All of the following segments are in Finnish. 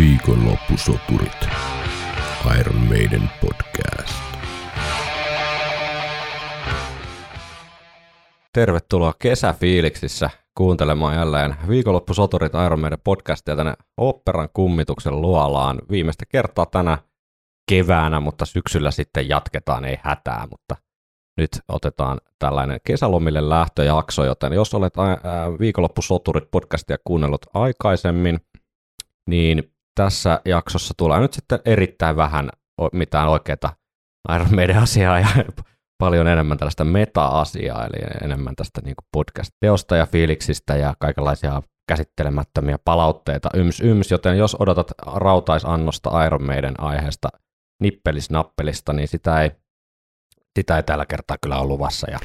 Viikonloppusoturit. Iron Maiden podcast. Tervetuloa kesäfiiliksissä kuuntelemaan jälleen viikonloppusoturit Iron Maiden podcastia tänne operan kummituksen luolaan. Viimeistä kertaa tänä keväänä, mutta syksyllä sitten jatketaan, ei hätää, mutta nyt otetaan tällainen kesälomille lähtöjakso, joten jos olet viikonloppusoturit podcastia kuunnellut aikaisemmin, niin tässä jaksossa tulee nyt sitten erittäin vähän mitään oikeaa Iron Maiden asiaa ja paljon enemmän tällaista meta-asiaa, eli enemmän tästä niin podcast-teosta ja fiiliksistä ja kaikenlaisia käsittelemättömiä palautteita yms yms, joten jos odotat rautaisannosta Iron Maiden aiheesta nippelisnappelista, niin sitä ei, sitä ei tällä kertaa kyllä ole luvassa. Ja...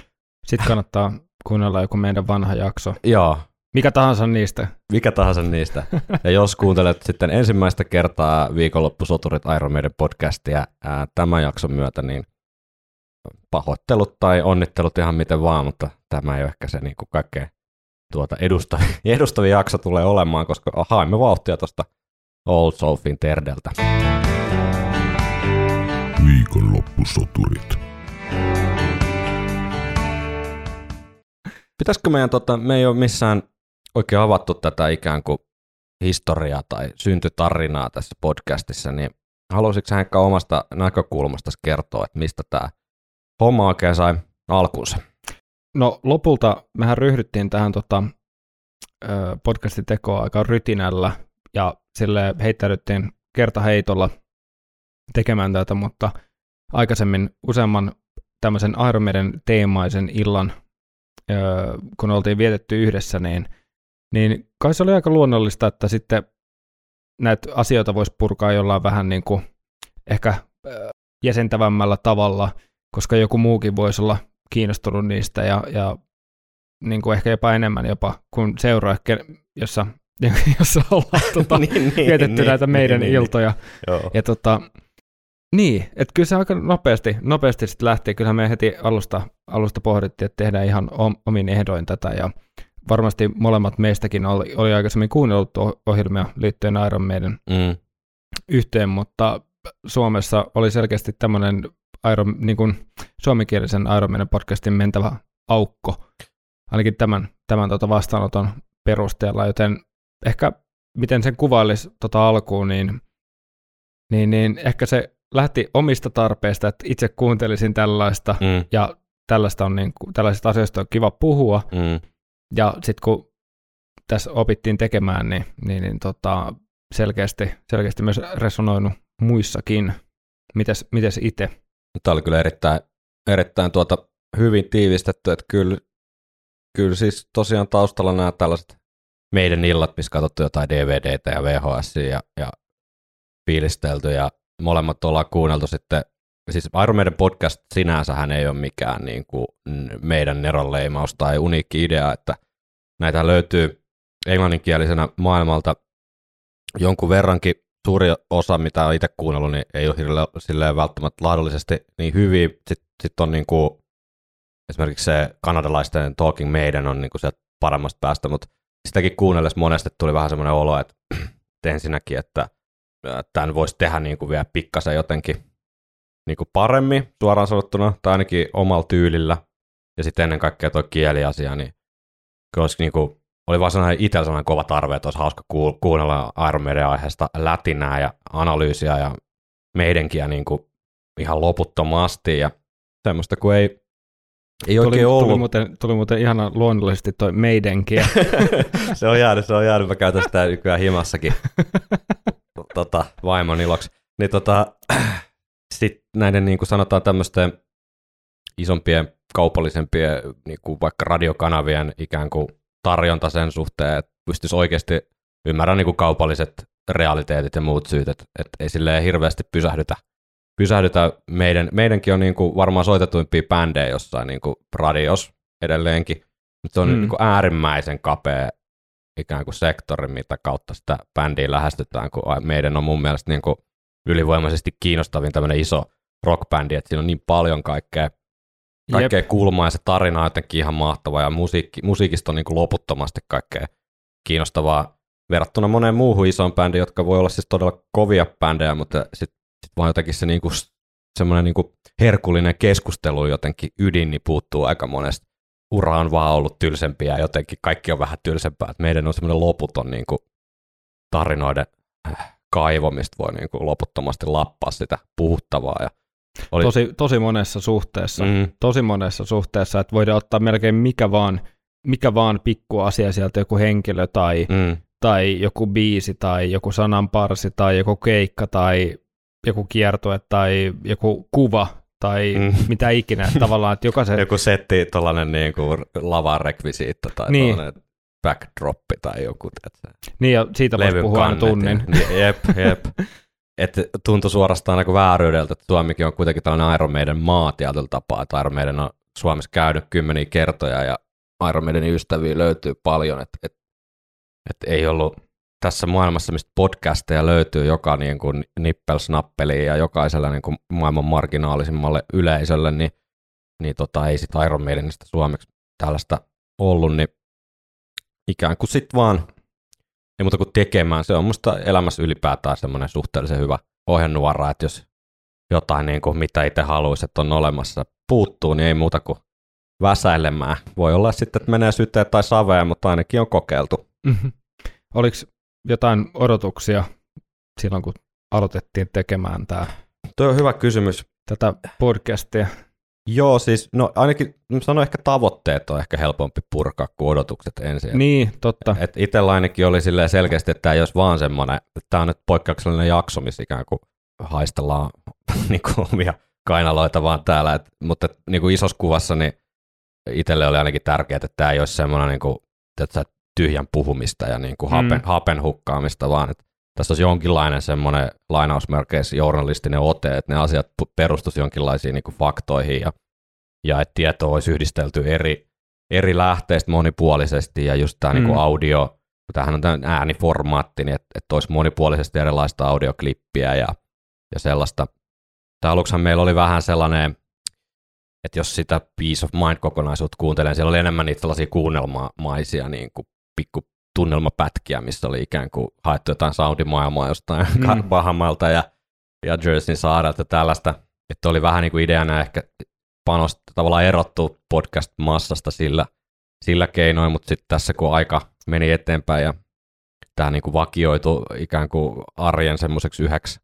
Sitten kannattaa kuunnella joku meidän vanha jakso. Joo, Mikä tahansa niistä. mikä tahansa niistä. Ja jos kuuntelet sitten ensimmäistä kertaa viikonloppusoturit Iron Maiden podcastia ää, tämän jakson myötä, niin pahoittelut tai onnittelut ihan miten vaan, mutta tämä ei ole ehkä se niin kuin kaikkein tuota edustavi, edustavi jakso tulee olemaan, koska haemme vauhtia tuosta Old Soulfin terdeltä. Viikonloppusoturit. Pitäisikö meidän, tota, me ei ole missään oikein avattu tätä ikään kuin historiaa tai syntytarinaa tässä podcastissa, niin haluaisitko Henkka omasta näkökulmasta kertoa, että mistä tämä homma oikein sai alkunsa? No lopulta mehän ryhdyttiin tähän tota, podcastin tekoon aika rytinällä ja sille heittäydyttiin kertaheitolla tekemään tätä, mutta aikaisemmin useamman tämmöisen Iron teemaisen illan, kun oltiin vietetty yhdessä, niin, niin kai se oli aika luonnollista, että sitten näitä asioita voisi purkaa jollain vähän niin kuin ehkä jäsentävämmällä tavalla, koska joku muukin voisi olla kiinnostunut niistä ja, ja niin kuin ehkä jopa enemmän jopa kuin seuraa, jossa, jossa ollaan tota, Niin, niin, vietetty niin, näitä meidän niin, niin, iltoja. Joo. Ja tota, niin, että kyllä se aika nopeasti, nopeasti sitten lähti. Kyllähän me heti alusta, alusta pohdittiin, että tehdään ihan om, omin ehdoin tätä ja varmasti molemmat meistäkin oli, oli aikaisemmin kuunnellut oh- ohjelmia liittyen Iron Maiden Mm. yhteen, mutta Suomessa oli selkeästi tämmöinen Iron, niin kuin suomenkielisen Iron Maiden podcastin mentävä aukko, ainakin tämän, tämän tota vastaanoton perusteella, joten ehkä miten sen kuvailisi tota alkuun, niin, niin, niin ehkä se lähti omista tarpeista, että itse kuuntelisin tällaista, Mm. ja tällaista on niin tällaisista asioista on kiva puhua, Mm. Ja sitten kun tässä opittiin tekemään, niin, niin, niin tota, selkeästi, selkeästi myös resonoinut muissakin. Mites, mites itse? Tämä oli kyllä erittäin, erittäin tuota, hyvin tiivistetty, että kyllä, kyllä siis tosiaan taustalla nämä tällaiset meidän illat, missä katsottu jotain DVDtä ja VHS ja, ja fiilistelty ja molemmat ollaan kuunneltu sitten, siis Iron Maiden podcast sinänsähän ei ole mikään niin kuin meidän neronleimaus tai uniikki idea, että näitä löytyy englanninkielisenä maailmalta jonkun verrankin suuri osa, mitä olen itse kuunnellut, niin ei ole hirveän silleen välttämättä laadullisesti niin hyviä. Sitten sit on niin kuin, esimerkiksi se kanadalaisten Talking Maiden on niin kuin sieltä paremmasta päästä, mutta sitäkin kuunnellessa monesti tuli vähän semmoinen olo, että ensinnäkin, että ää, tämän voisi tehdä niin kuin vielä pikkasen jotenkin niin kuin paremmin suoraan sanottuna, tai ainakin omalla tyylillä. Ja sitten ennen kaikkea tuo kieliasia, niin kyllä olisi niin kuin, oli vaan sellainen itsellä sellainen kova tarve, että olisi hauska kuul- kuunnella Iron Maiden aiheesta lätinää ja analyysiä ja meidänkin niin kuin ihan loputtomasti ja semmoista, kun ei, ei Tuli, oikein ollut. tuli, muuten, tuli muuten ihan luonnollisesti toi meidänkin. se on jäänyt, se on jäänyt. Mä käytän sitä nykyään himassakin tota, vaimon iloksi. Niin tota, sit näiden niin kuin sanotaan tämmöisten isompien kaupallisempien niin kuin vaikka radiokanavien ikään kuin tarjonta sen suhteen, että pystyisi oikeasti ymmärrän niin kuin kaupalliset realiteetit ja muut syyt, että, että ei silleen hirveästi pysähdytä, pysähdytä. Meidän, meidänkin on niin kuin varmaan soitetuimpia bändejä jossain niin kuin radios edelleenkin, mutta se on Mm. mm. niin kuin äärimmäisen kapea ikään kuin sektori, mitä kautta sitä bändiä lähestytään, kun meidän on mun mielestä niin kuin ylivoimaisesti kiinnostavin tämmöinen iso rockbändi, että siinä on niin paljon kaikkea, kaikkea kulmaa ja se tarina on jotenkin ihan mahtava ja musiikki, musiikista on niin kuin loputtomasti kaikkea kiinnostavaa. verrattuna moneen muuhun isoon bändiin, jotka voi olla siis todella kovia bändejä, mutta sitten sit vaan jotenkin se niinku, semmoinen niinku herkullinen keskustelu jotenkin ydin niin puuttuu aika monesta. Ura on vaan ollut tylsempiä ja jotenkin kaikki on vähän tylsempää. Et meidän on semmoinen loputon niinku tarinoiden äh, kaivo, mistä voi niinku loputtomasti lappaa sitä puhuttavaa. Ja oli... tosi, tosi monessa suhteessa, mm. tosi monessa suhteessa, että voidaan ottaa melkein mikä vaan, mikä vaan pikku asia sieltä, joku henkilö tai, mm. tai joku biisi tai joku sananparsi tai joku keikka tai joku kiertue tai joku kuva tai mm. mitä ikinä. Tavallaan, että jokaisen... joku setti, tuollainen niin kuin lavan rekvisiitto tai niin. Backdroppi tai joku. Että niin, ja siitä voisi puhua aina tunnin. Ja, jep, jep. että tuntui suorastaan niin vääryydeltä, että Suomikin on kuitenkin tällainen Iron Maiden maa tietyllä tapaa, että Iron Maiden on Suomessa käynyt kymmeniä kertoja ja Iron Maidenin ystäviä löytyy paljon, että, että, että ei ollut tässä maailmassa, mistä podcasteja löytyy joka niin kuin nippelsnappeliin ja jokaisella niin kuin maailman marginaalisimmalle yleisölle, niin, niin tota, ei sitten Iron Maidenista suomeksi tällaista ollut, niin ikään kuin sitten vaan, ei muuta kuin tekemään. Se on musta elämässä ylipäätään semmoinen suhteellisen hyvä ohjenuora, että jos jotain, niin kuin, mitä itse haluaisi, että on olemassa, puuttuu, niin ei muuta kuin väsäilemään. Voi olla sitten, että menee syteen tai saveen, mutta ainakin on kokeiltu. Mm-hmm. Oliko jotain odotuksia silloin, kun aloitettiin tekemään tämä? Tuo on hyvä kysymys. Tätä podcastia. Joo, siis no ainakin sanoin ehkä tavoitteet on ehkä helpompi purkaa kuin odotukset ensin. Niin, totta. Et itsellä ainakin oli silleen selkeästi, että tämä ei olisi vaan semmoinen, että tämä on nyt poikkeuksellinen jakso, missä ikään kuin haistellaan niin kuin omia kainaloita vaan täällä. Et, mutta niin kuin isossa kuvassa niin itselle oli ainakin tärkeää, että tämä ei olisi semmoinen niin kuin, että tyhjän puhumista ja niin kuin hapen, mm. hapen hukkaamista, vaan että tässä olisi jonkinlainen semmoinen lainausmerkeissä journalistinen ote, että ne asiat perustuisi jonkinlaisiin niin kuin faktoihin ja, ja että tieto olisi yhdistelty eri, eri lähteistä monipuolisesti ja just tämä mm. niin kuin audio, tämähän on tämä ääniformaatti, niin että, että olisi monipuolisesti erilaista audioklippiä ja, ja sellaista. Tai aluksihan meillä oli vähän sellainen, että jos sitä Peace of Mind-kokonaisuutta kuuntelee, siellä oli enemmän niitä sellaisia kuunnelmamaisia niin kuin pikku tunnelmapätkiä, missä oli ikään kuin haettu jotain soundimaailmaa jostain mm. Bahamalta ja, ja Jerseyn saarelta ja tällaista, että oli vähän niin kuin ideana ehkä panosta tavallaan erottu podcast-massasta sillä, sillä keinoin, mutta sitten tässä kun aika meni eteenpäin ja tämä niin kuin vakioitu ikään kuin arjen semmoiseksi yhdeksi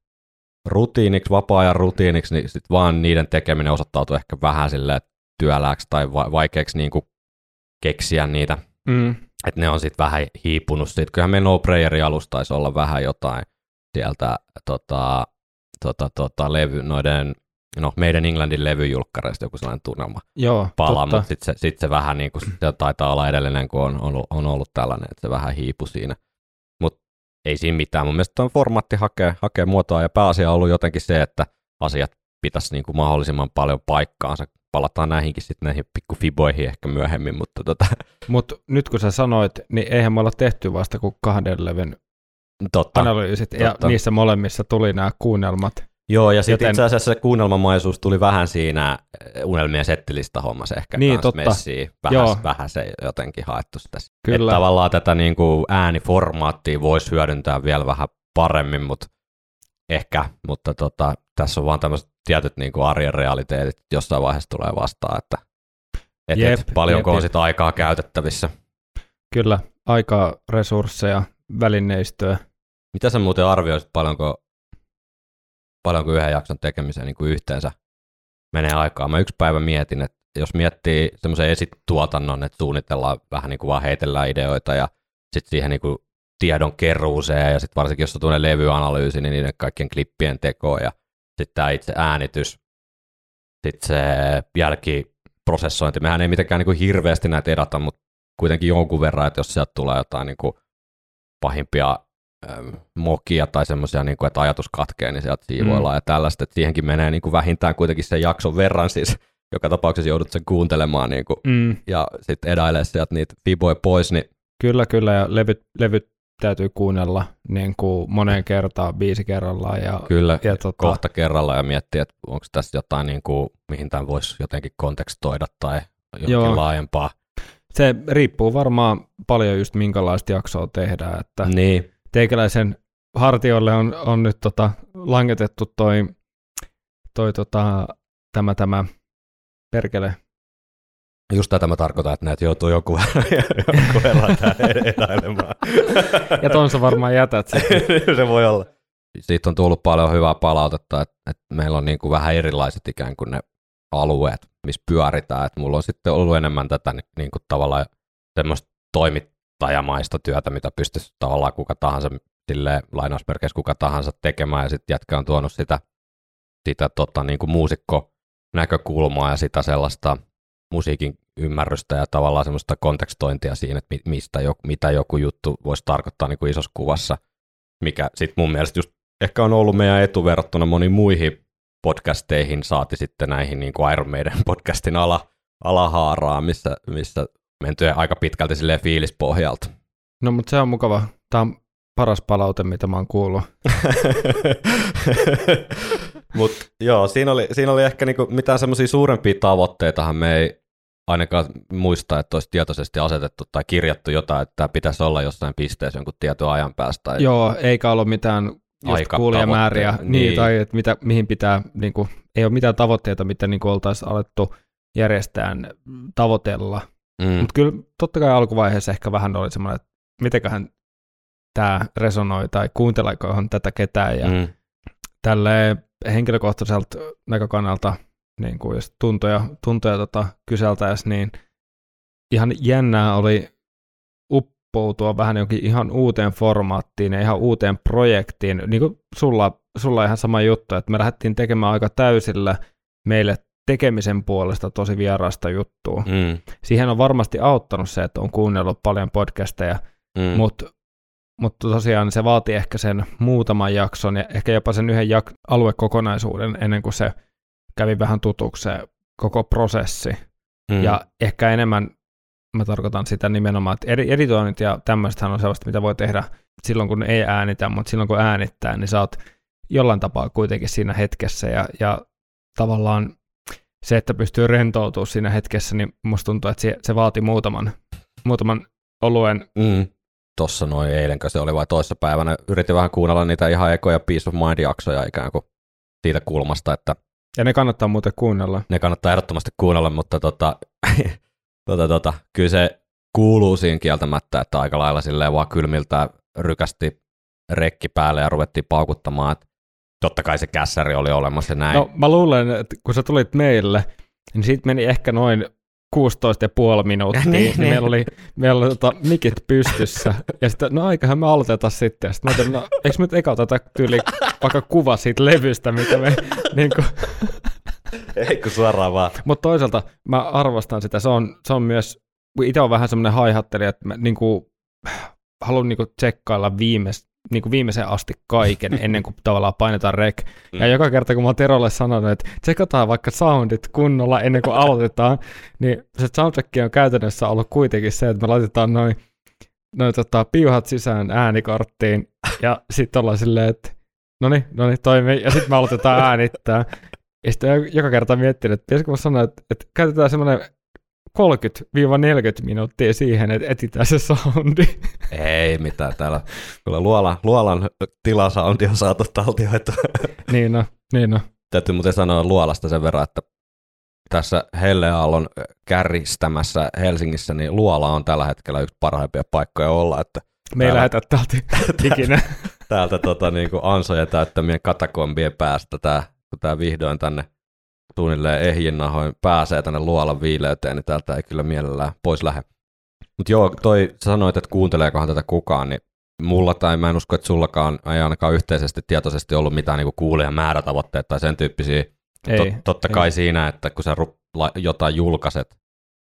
rutiiniksi, vapaa-ajan rutiiniksi, niin sitten vaan niiden tekeminen osoittautui ehkä vähän sille työlääksi tai vaikeaksi niin kuin keksiä niitä mm että ne on sitten vähän hiipunut siitä. Kyllähän me no alusta taisi olla vähän jotain sieltä tota, tota, tota, levy, noiden, no, meidän Englandin levyjulkkareista joku sellainen tunnelma Joo, pala, mutta sitten se, sit se vähän niin kuin, se taitaa olla edellinen, kun on, on, on ollut tällainen, että se vähän hiipu siinä. Mutta ei siinä mitään. Mun mielestä on formaatti hakee, hakee muotoa ja pääasia on ollut jotenkin se, että asiat pitäisi niin kuin mahdollisimman paljon paikkaansa palataan näihinkin sitten näihin pikkufiboihin ehkä myöhemmin, mutta tota. Mut nyt kun sä sanoit, niin eihän me olla tehty vasta kuin kahden levyn totta, analyysit, totta. ja niissä molemmissa tuli nämä kuunnelmat. Joo, ja sitten Joten... itse asiassa se kuunnelmamaisuus tuli vähän siinä eh, unelmien settilistä hommassa ehkä niin, totta. messiin. Vähän, Joo. vähän se jotenkin haettu tässä. Kyllä. Että tavallaan tätä niin kuin ääniformaattia voisi hyödyntää vielä vähän paremmin, mutta ehkä, mutta tota, tässä on vaan tämmöiset tietyt niin kuin arjen realiteetit jossain vaiheessa tulee vastaan, että et, jep, et, paljonko jep, on sitä aikaa käytettävissä. Kyllä, aikaa, resursseja, välineistöä. Mitä sä muuten arvioisit, paljonko, paljonko yhden jakson tekemiseen niin kuin yhteensä menee aikaa? Mä yksi päivä mietin, että jos miettii semmoisen esituotannon, että suunnitellaan vähän niin kuin vaan heitellään ideoita ja sitten siihen niin kuin tiedon keruuseen ja sitten varsinkin jos on tuonne levyanalyysi, niin niiden kaikkien klippien tekoa ja sitten tämä itse äänitys, sitten se jälkiprosessointi. Mehän ei mitenkään niin kuin hirveästi näitä edata, mutta kuitenkin jonkun verran, että jos sieltä tulee jotain niin kuin pahimpia ähm, mokia tai semmoisia, niin kuin, että ajatus katkee, niin sieltä siivoillaan mm. ja tällaista, että siihenkin menee niin kuin vähintään kuitenkin sen jakson verran siis, joka tapauksessa joudut sen kuuntelemaan niin kuin, mm. ja sitten edailee sieltä niitä fiboja pois. Niin... Kyllä, kyllä, ja levyt, levyt täytyy kuunnella niin kuin moneen kertaan, viisi kerrallaan. Ja, Kyllä, ja tota... kohta kerralla ja miettiä, että onko tässä jotain, niin kuin, mihin tämän voisi jotenkin kontekstoida tai jokin Joo. laajempaa Se riippuu varmaan paljon just minkälaista jaksoa tehdään, että Niin, teikäläisen hartioille on, on nyt tota, langetettu toi, toi tota, tämä, tämä perkele. Just tätä mä tarkoitan, että näitä joutuu joku, joku eläilemään. Ja ton sä varmaan jätät se voi olla. Siitä on tullut paljon hyvää palautetta, että, että meillä on niin kuin vähän erilaiset ikään kuin ne alueet, missä pyöritään. Että mulla on sitten ollut enemmän tätä ni- niin kuin tavallaan semmoista toimittajamaista työtä, mitä pystyisi tavallaan kuka tahansa, silleen lainausmerkeissä kuka tahansa tekemään, ja sitten jätkä on tuonut sitä, sitä tota, niin kuin muusikko näkökulmaa ja sitä sellaista musiikin ymmärrystä ja tavallaan semmoista kontekstointia siinä, että mi- mistä joku, mitä joku juttu voisi tarkoittaa niin kuin isossa kuvassa, mikä sitten mun mielestä just ehkä on ollut meidän etu verrattuna moniin muihin podcasteihin, saati sitten näihin niin kuin Iron Maiden podcastin ala, alahaaraa, missä, missä menty aika pitkälti silleen fiilispohjalta. No mutta se on mukava. Tämä on paras palaute, mitä mä oon kuullut. Mutta joo, siinä oli, siinä oli ehkä niinku mitään semmoisia suurempia tavoitteitahan me ei ainakaan muista, että olisi tietoisesti asetettu tai kirjattu jotain, että tämä pitäisi olla jossain pisteessä jonkun tietyn ajan päästä. Tai... Joo, eikä ollut mitään kuulijamääriä, niin, niin. tai että mitä, mihin pitää, niin kuin, ei ole mitään tavoitteita, mitä niin oltaisiin alettu järjestään tavoitella. Mm. Mutta kyllä totta kai alkuvaiheessa ehkä vähän oli semmoinen, että mitenköhän tämä resonoi tai kuunteleekohan tätä ketään ja mm. Mm. tälle henkilökohtaiselta näkökannalta niin kuin jos tuntoja, tuntoja tota, kyseltäessä, niin ihan jännää oli uppoutua vähän jonkin ihan uuteen formaattiin ja ihan uuteen projektiin. Niin kuin sulla, sulla ihan sama juttu, että me lähdettiin tekemään aika täysillä meille tekemisen puolesta tosi vierasta juttua. Mm. Siihen on varmasti auttanut se, että on kuunnellut paljon podcasteja, Mm. mutta mut tosiaan se vaatii ehkä sen muutaman jakson ja ehkä jopa sen yhden jak- aluekokonaisuuden ennen kuin se kävi vähän tutuksi se koko prosessi. mm. Ja ehkä enemmän mä tarkoitan sitä nimenomaan, että edi- editoinnit ja tämmöistähän on sellaista, mitä voi tehdä silloin, kun ei äänitä, mutta silloin, kun äänittää, niin sä oot jollain tapaa kuitenkin siinä hetkessä ja, ja tavallaan se, että pystyy rentoutumaan siinä hetkessä, niin musta tuntuu, että se, se vaati muutaman, muutaman oluen. Mm. Tossa noin eilenkö se oli vai toissa päivänä. Yritin vähän kuunnella niitä ihan ekoja Peace of Mind-jaksoja ikään kuin siitä kulmasta, että Ja ne kannattaa muuten kuunnella. ne kannattaa ehdottomasti kuunnella, mutta tota, tota, tota, kyllä se kuuluu siinä kieltämättä, että aika lailla silleen vaan kylmiltä rykästi rekki päälle ja ruvettiin paukuttamaan, että totta kai se kässäri oli olemassa näin. No mä luulen, että kun sä tulit meille, niin siitä meni ehkä noin 16,5 minuuttia. Niin, niin, niin. Meillä oli, meillä oli tota, mikit pystyssä. Ja sitten, no aikahan me aloitetaan sitten. Ja sitten mä ajattelin, no eikö me nyt eka oteta tyyli vaikka kuva siitä levystä, mitä me niin kuin, Ei kun suoraan vaan. Mutta toisaalta mä arvostan sitä. Se on, se on myös, itse on vähän semmoinen haihattelija, että mä niin kuin, haluan niin kuin tsekkailla viimeis, niin kuin viimeiseen asti kaiken ennen kuin tavallaan painetaan rek. Ja Mm. joka kerta kun mä oon Terolle sanonut, että tsekataan vaikka soundit kunnolla ennen kuin aloitetaan, niin se soundtrack on käytännössä ollut kuitenkin se, että me laitetaan noin noi, tota, piuhat sisään äänikarttiin ja sitten ollaan silleen, että no niin, no niin, toimii. Ja sitten me aloitetaan äänittää. Ja sitten joka kerta miettinyt, että pitäisikö mä sanoa, että, että käytetään semmoinen 30-40 minuuttia siihen, että etsitään se soundi. Ei mitään täällä. Kyllä luolan, luolan tilasoundi on saatu taltioitua. niin no, niin no. Täytyy muuten sanoa luolasta sen verran, että tässä Helleaallon kärjistämässä Helsingissä, niin luola on tällä hetkellä yksi parhaimpia paikkoja olla, että Me ei lähetä täältä ikinä. täältä tota, niin kuin ansoja täyttämien katakombien päästä tämä, kun tämä vihdoin tänne suunnilleen ehjinnahoin pääsee tänne luolan viileyteen, niin täältä ei kyllä mielellään pois lähde. Mutta joo, toi sä sanoit, että kuunteleekohan tätä kukaan, niin mulla tai mä en usko, että sullakaan ei ainakaan yhteisesti tietoisesti ollut mitään niinku kuulijan määrätavoitteita tai sen tyyppisiä. ei, Tot, totta ei. kai siinä, että kun sä ru- la- jotain julkaiset,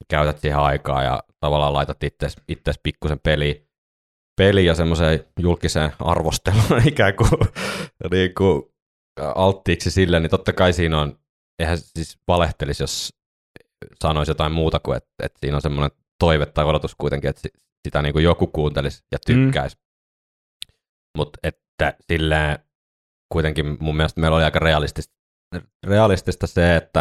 käytät siihen aikaa ja tavallaan laitat itses, itses pikkusen peliin, peli ja semmoiseen julkiseen arvosteluun ikään kuin, niin kuin alttiiksi sille, niin totta kai siinä on, eihän siis valehtelisi, jos sanoisi jotain muuta kuin, että, että siinä on semmoinen toive tai odotus kuitenkin, että si- sitä niin kuin joku kuuntelisi ja tykkäisi. Mm. Mutta että silleen kuitenkin mun mielestä meillä oli aika realistista, realistista se, että,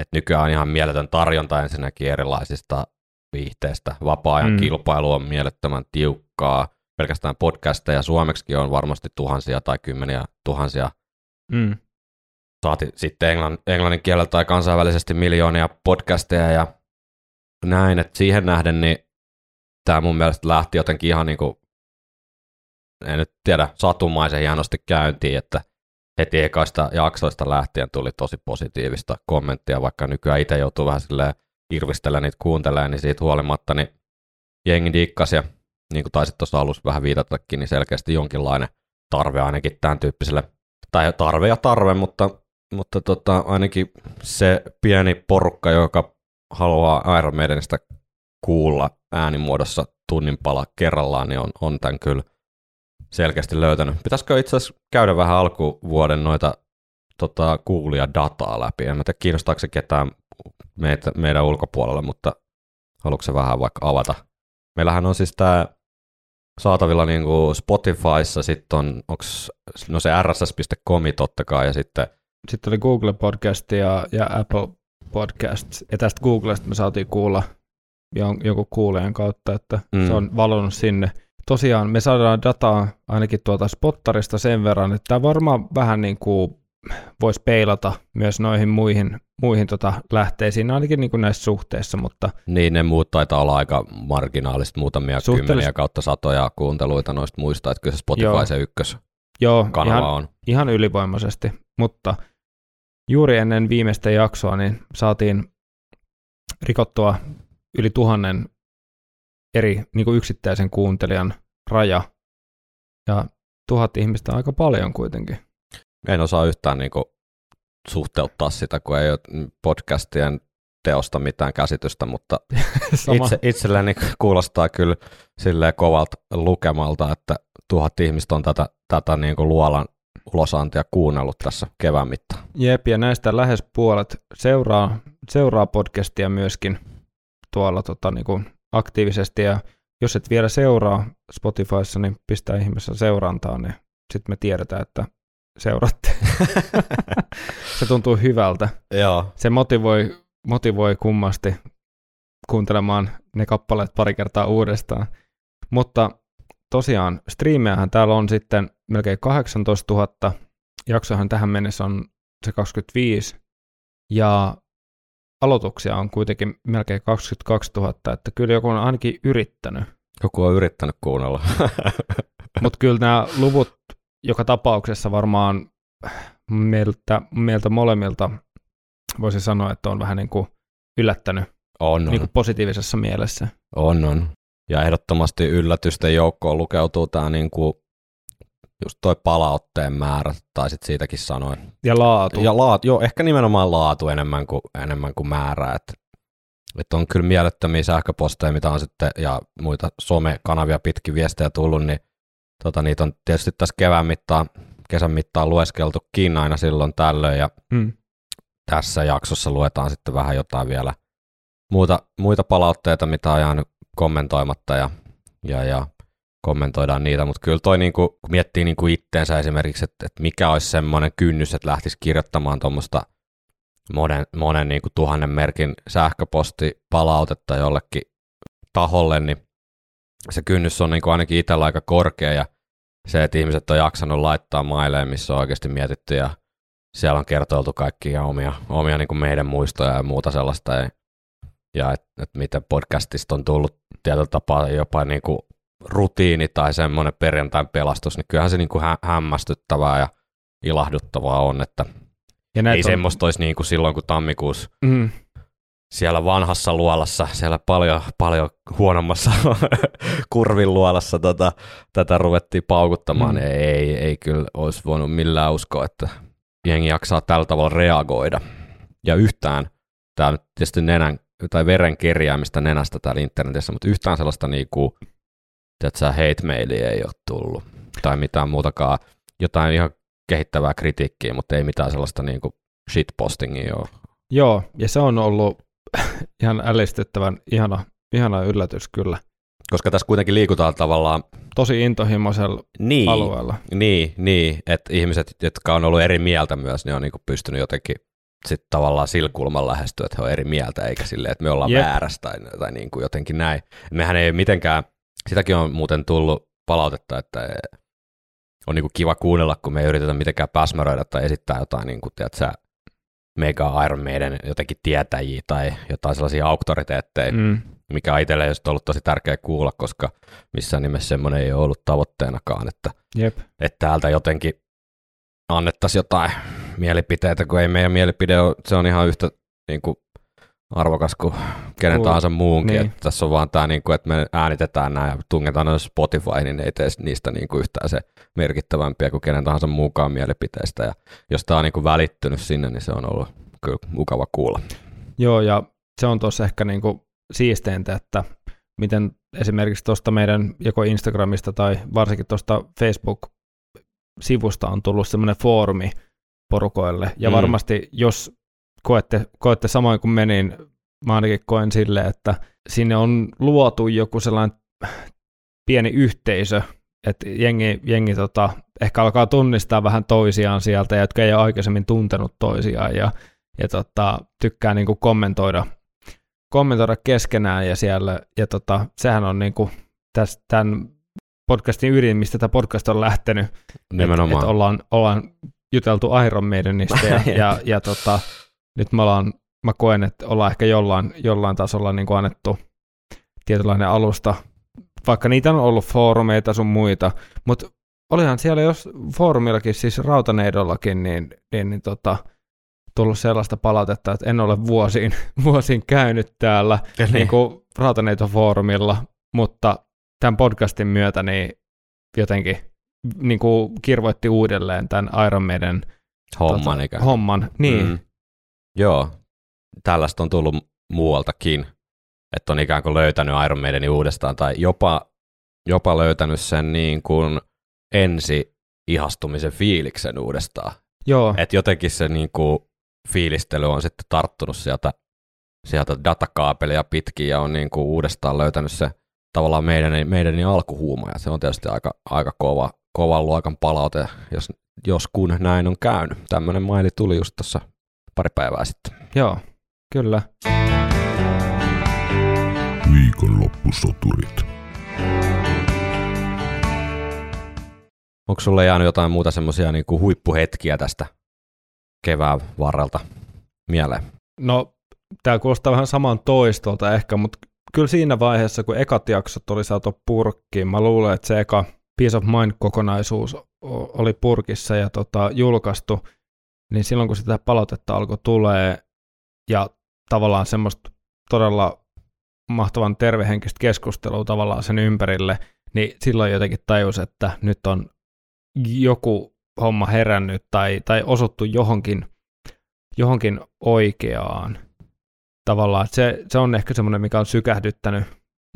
että nykyään on ihan mieletön tarjonta ensinnäkin erilaisista viihteestä. Vapaa-ajan Mm. kilpailu on mielettömän tiukkaa. Pelkästään podcasteja suomeksikin on varmasti tuhansia tai kymmeniä tuhansia. Mm. Saati sitten englann, englannin kielellä tai kansainvälisesti miljoonia podcasteja ja näin, että siihen nähden niin tämä mun mielestä lähti jotenkin ihan niin kuin, en nyt tiedä, satumaisen hienosti käyntiin, että heti ekaista jaksoista lähtien tuli tosi positiivista kommenttia, vaikka nykyään itse joutuu vähän silleen irvistellä niitä kuuntelemaan, niin siitä huolimatta niin jengi dikkasi ja niin kuin taisit tuossa alussa vähän viitatakin, niin selkeästi jonkinlainen tarve ainakin tämän tyyppiselle, tai tarve ja tarve, mutta, mutta tota, ainakin se pieni porukka, joka haluaa Iron Maidenistä kuulla äänimuodossa tunnin pala kerrallaan, niin on, on tämän kyllä selkeästi löytänyt. Pitäisikö itse asiassa käydä vähän alkuvuoden noita tota, kuulia dataa läpi? En tiedä, kiinnostaako se ketään meitä, meidän ulkopuolella, mutta haluatko se vähän vaikka avata? Meillähän on siis tämä saatavilla niin Spotifyssa, sitten on, onks, no se rss.comi totta kai, ja sitten Sitten oli Google Podcast ja, ja Apple Podcast. Ja tästä Googlesta me saatiin kuulla jon- jonkun kuulijan kautta, että Mm. se on valunut sinne. Tosiaan me saadaan dataa ainakin tuota Spottarista sen verran, että tämä varmaan vähän niin kuin voisi peilata myös noihin muihin, muihin tota lähteisiin, ainakin niin kuin näissä suhteissa, mutta niin ne muut taitaa olla aika marginaalista, muutamia Suhteellis- kymmeniä kautta satoja kuunteluita noista muista, että kyllä se Spotify Joo. se ykköskanava joo, ihan, on. ihan ylivoimaisesti, mutta juuri ennen viimeistä jaksoa niin saatiin rikottua yli tuhannen eri niin kuin yksittäisen kuuntelijan raja. Ja tuhat ihmistä on aika paljon kuitenkin. En osaa yhtään niin kuin, suhteuttaa sitä, kun ei ole podcastien teosta mitään käsitystä, mutta itse, itselleni kuulostaa kyllä silleen kovalta lukemalta, että tuhat ihmistä on tätä, tätä niin kuin luolan ulosantia kuunnellut tässä kevään mittaan. Jep, ja näistä lähes puolet seuraa, seuraa podcastia myöskin tuolla tota, niin kuin aktiivisesti. Ja jos et vielä seuraa Spotifyssa, niin pistää ihmeessä seurantaan, niin sitten me tiedetään, että seuraatte. Se tuntuu hyvältä. Joo, Se motivoi, motivoi kummasti kuuntelemaan ne kappaleet pari kertaa uudestaan. Mutta tosiaan, striimejähän täällä on sitten melkein 18 000. Jaksohan tähän mennessä on se 25. Ja aloituksia on kuitenkin melkein 22 000, että kyllä joku on ainakin yrittänyt. joku on yrittänyt kuunnella. Mutta kyllä nämä luvut joka tapauksessa varmaan meiltä, meiltä molemmilta voisi sanoa, että on vähän niin kuin yllättänyt on, on. niin kuin positiivisessa mielessä. On, on. Ja ehdottomasti yllätysten joukkoon lukeutuu tämä niinku, just toi palautteen määrä, tai sitten siitäkin sanoin. Ja laatu. Ja laatu, joo, ehkä nimenomaan laatu enemmän kuin, enemmän kuin määrä. Että et on kyllä mielettömiä sähköposteja, mitä on sitten, ja muita somekanavia pitkin viestejä tullut, niin tota, niitä on tietysti tässä kevään mittaan, kesän mittaan lueskeltukin aina silloin tällöin, ja Mm. tässä jaksossa luetaan sitten vähän jotain vielä muuta, muita palautteita, mitä on jäänyt kommentoimatta ja, ja, ja kommentoidaan niitä, mutta kyllä toi niinku, kun miettii niinku itteensä esimerkiksi, että, että mikä olisi semmoinen kynnys, että lähtisi kirjoittamaan tuommoista monen, monen niinku tuhannen merkin sähköpostipalautetta jollekin taholle, niin se kynnys on niinku ainakin itsellä aika korkea ja se, että ihmiset on jaksanut laittaa maileen, missä on oikeasti mietitty ja siellä on kertoiltu kaikkia omia, omia niin kuin meidän muistoja ja muuta sellaista. Ja, ja että et miten podcastista on tullut tietyllä tapaa jopa niin kuin rutiini tai semmoinen perjantain pelastus, niin kyllähän se niin kuin hä- hämmästyttävää ja ilahduttavaa on, että Ja ei on, semmoista olisi niin kuin silloin, kun tammikuussa mm, siellä vanhassa luolassa, siellä paljon, paljon huonommassa kurvin luolassa tota, tätä ruvettiin paukuttamaan, Mm. mm. ei, ei kyllä olisi voinut millään uskoa, että jengi jaksaa tällä tavalla reagoida. Ja yhtään, tämä nyt tietysti nenän, tai veren kerjäämistä nenästä täällä internetissä, mutta yhtään sellaista niinku, tiedätkö, hate-mailia ei ole tullut, tai mitään muutakaan, jotain ihan kehittävää kritiikkiä, mutta ei mitään sellaista niinku shitpostingia ole. joo, ja se on ollut ihan ällistyttävän ihana, ihana yllätys kyllä. Koska tässä kuitenkin liikutaan tavallaan Tosi intohimoisella niin, alueella. Niin, niin, että ihmiset, jotka on ollut eri mieltä myös, niin on niinku pystynyt jotenkin sitten tavallaan sillä kulmalla lähestyä, että he on eri mieltä, eikä silleen, että me ollaan Jep. väärässä tai, tai niin kuin jotenkin näin. Mehän ei mitenkään, sitäkin on muuten tullut palautetta, että on niin kuin kiva kuunnella, kun me ei yritetä mitenkään päsmäröidä tai esittää jotain niin kuin, tiedät, sä, mega Iron Maiden jotenkin tietäjiä tai jotain sellaisia auktoriteetteja, mm. Mm. mikä on itselle just ollut tosi tärkeä kuulla, koska missään nimessä semmoinen ei ole ollut tavoitteenakaan, että, Jep. että täältä jotenkin annettaisiin jotain mielipiteitä, kun ei meidän mielipide ole, se on ihan yhtä niin kuin, arvokas kuin kenen tahansa muunkin. Niin. Että tässä on vaan tämä, niin kuin, että me äänitetään nämä ja tungetaan ne Spotify, niin ei tee niistä niin kuin yhtään se merkittävämpiä kuin kenen tahansa muukaan mielipiteistä. Ja jos tämä on niin kuin välittynyt sinne, niin se on ollut kyllä mukava kuulla. Joo, ja se on tuossa ehkä niinku siisteintä, että miten esimerkiksi tuosta meidän joko Instagramista tai varsinkin tuosta Facebook-sivusta on tullut semmoinen foorumi porukoille. Ja Mm. varmasti, jos koette, koette samoin kuin me, niin mä ainakin koen sille, että sinne on luotu joku sellainen pieni yhteisö, että jengi, jengi tota, ehkä alkaa tunnistaa vähän toisiaan sieltä, jotka ei ole aikaisemmin tuntenut toisiaan, ja, ja tota, tykkää niinku kommentoida, kommentoida keskenään, ja siellä, ja tota, sehän on niinku täs, tämän podcastin ydin, mistä tämä podcast on lähtenyt, Nimenomaan. että et ollaan, ollaan juteltu Iron Maidenista, ja, ja, ja tota, nyt me ollaan, mä koen, että ollaan ehkä jollain, jollain tasolla niin kuin annettu tietynlainen alusta, vaikka niitä on ollut foorumeita sun muita, mutta olihan siellä jos foorumillakin, siis Rautaneidollakin, niin, niin, niin tota, tullut sellaista palautetta, että en ole vuosiin, vuosiin käynyt täällä Niin. niin kuin Rautaneito-foorumilla, mutta tämän podcastin myötä niin jotenkin niin kuin kirvoitti uudelleen tämän Iron Maiden Homman tota, homman. Niin, Mm. Joo, tällaista on tullut muualtakin, että on ikään kuin löytänyt Iron Maidenin uudestaan tai jopa, jopa löytänyt sen niin kuin ensi ihastumisen fiiliksen uudestaan. joo, Että jotenkin se niin kuin fiilistely on sitten tarttunut sieltä, sieltä datakaapelia pitkin ja on niin kuin uudestaan löytänyt se tavallaan meidän, meidän alkuhuuma ja se on tietysti aika, aika kova, kovan luokan palaute, jos, jos kun näin on käynyt. Tämmöinen maili tuli just tuossa pari päivää sitten. joo, kyllä. Viikonloppusoturit. Onko sulle jäänyt jotain muuta semmoisia niin kuin huippuhetkiä tästä kevään varrelta mieleen? No, tämä kuulostaa vähän saman toistolta ehkä, mutta kyllä siinä vaiheessa, kun ekat jaksot oli saatu purkkiin, mä luulen, että se eka Peace of Mind-kokonaisuus oli purkissa ja tota, julkaistu, niin silloin kun sitä palautetta alkoi tulee ja tavallaan semmoista todella mahtavan tervehenkistä keskustelua tavallaan sen ympärille, niin silloin jotenkin tajus, että nyt on joku homma herännyt tai, tai osuttu johonkin, johonkin oikeaan. Tavallaan, että se, se on ehkä semmoinen, mikä on sykähdyttänyt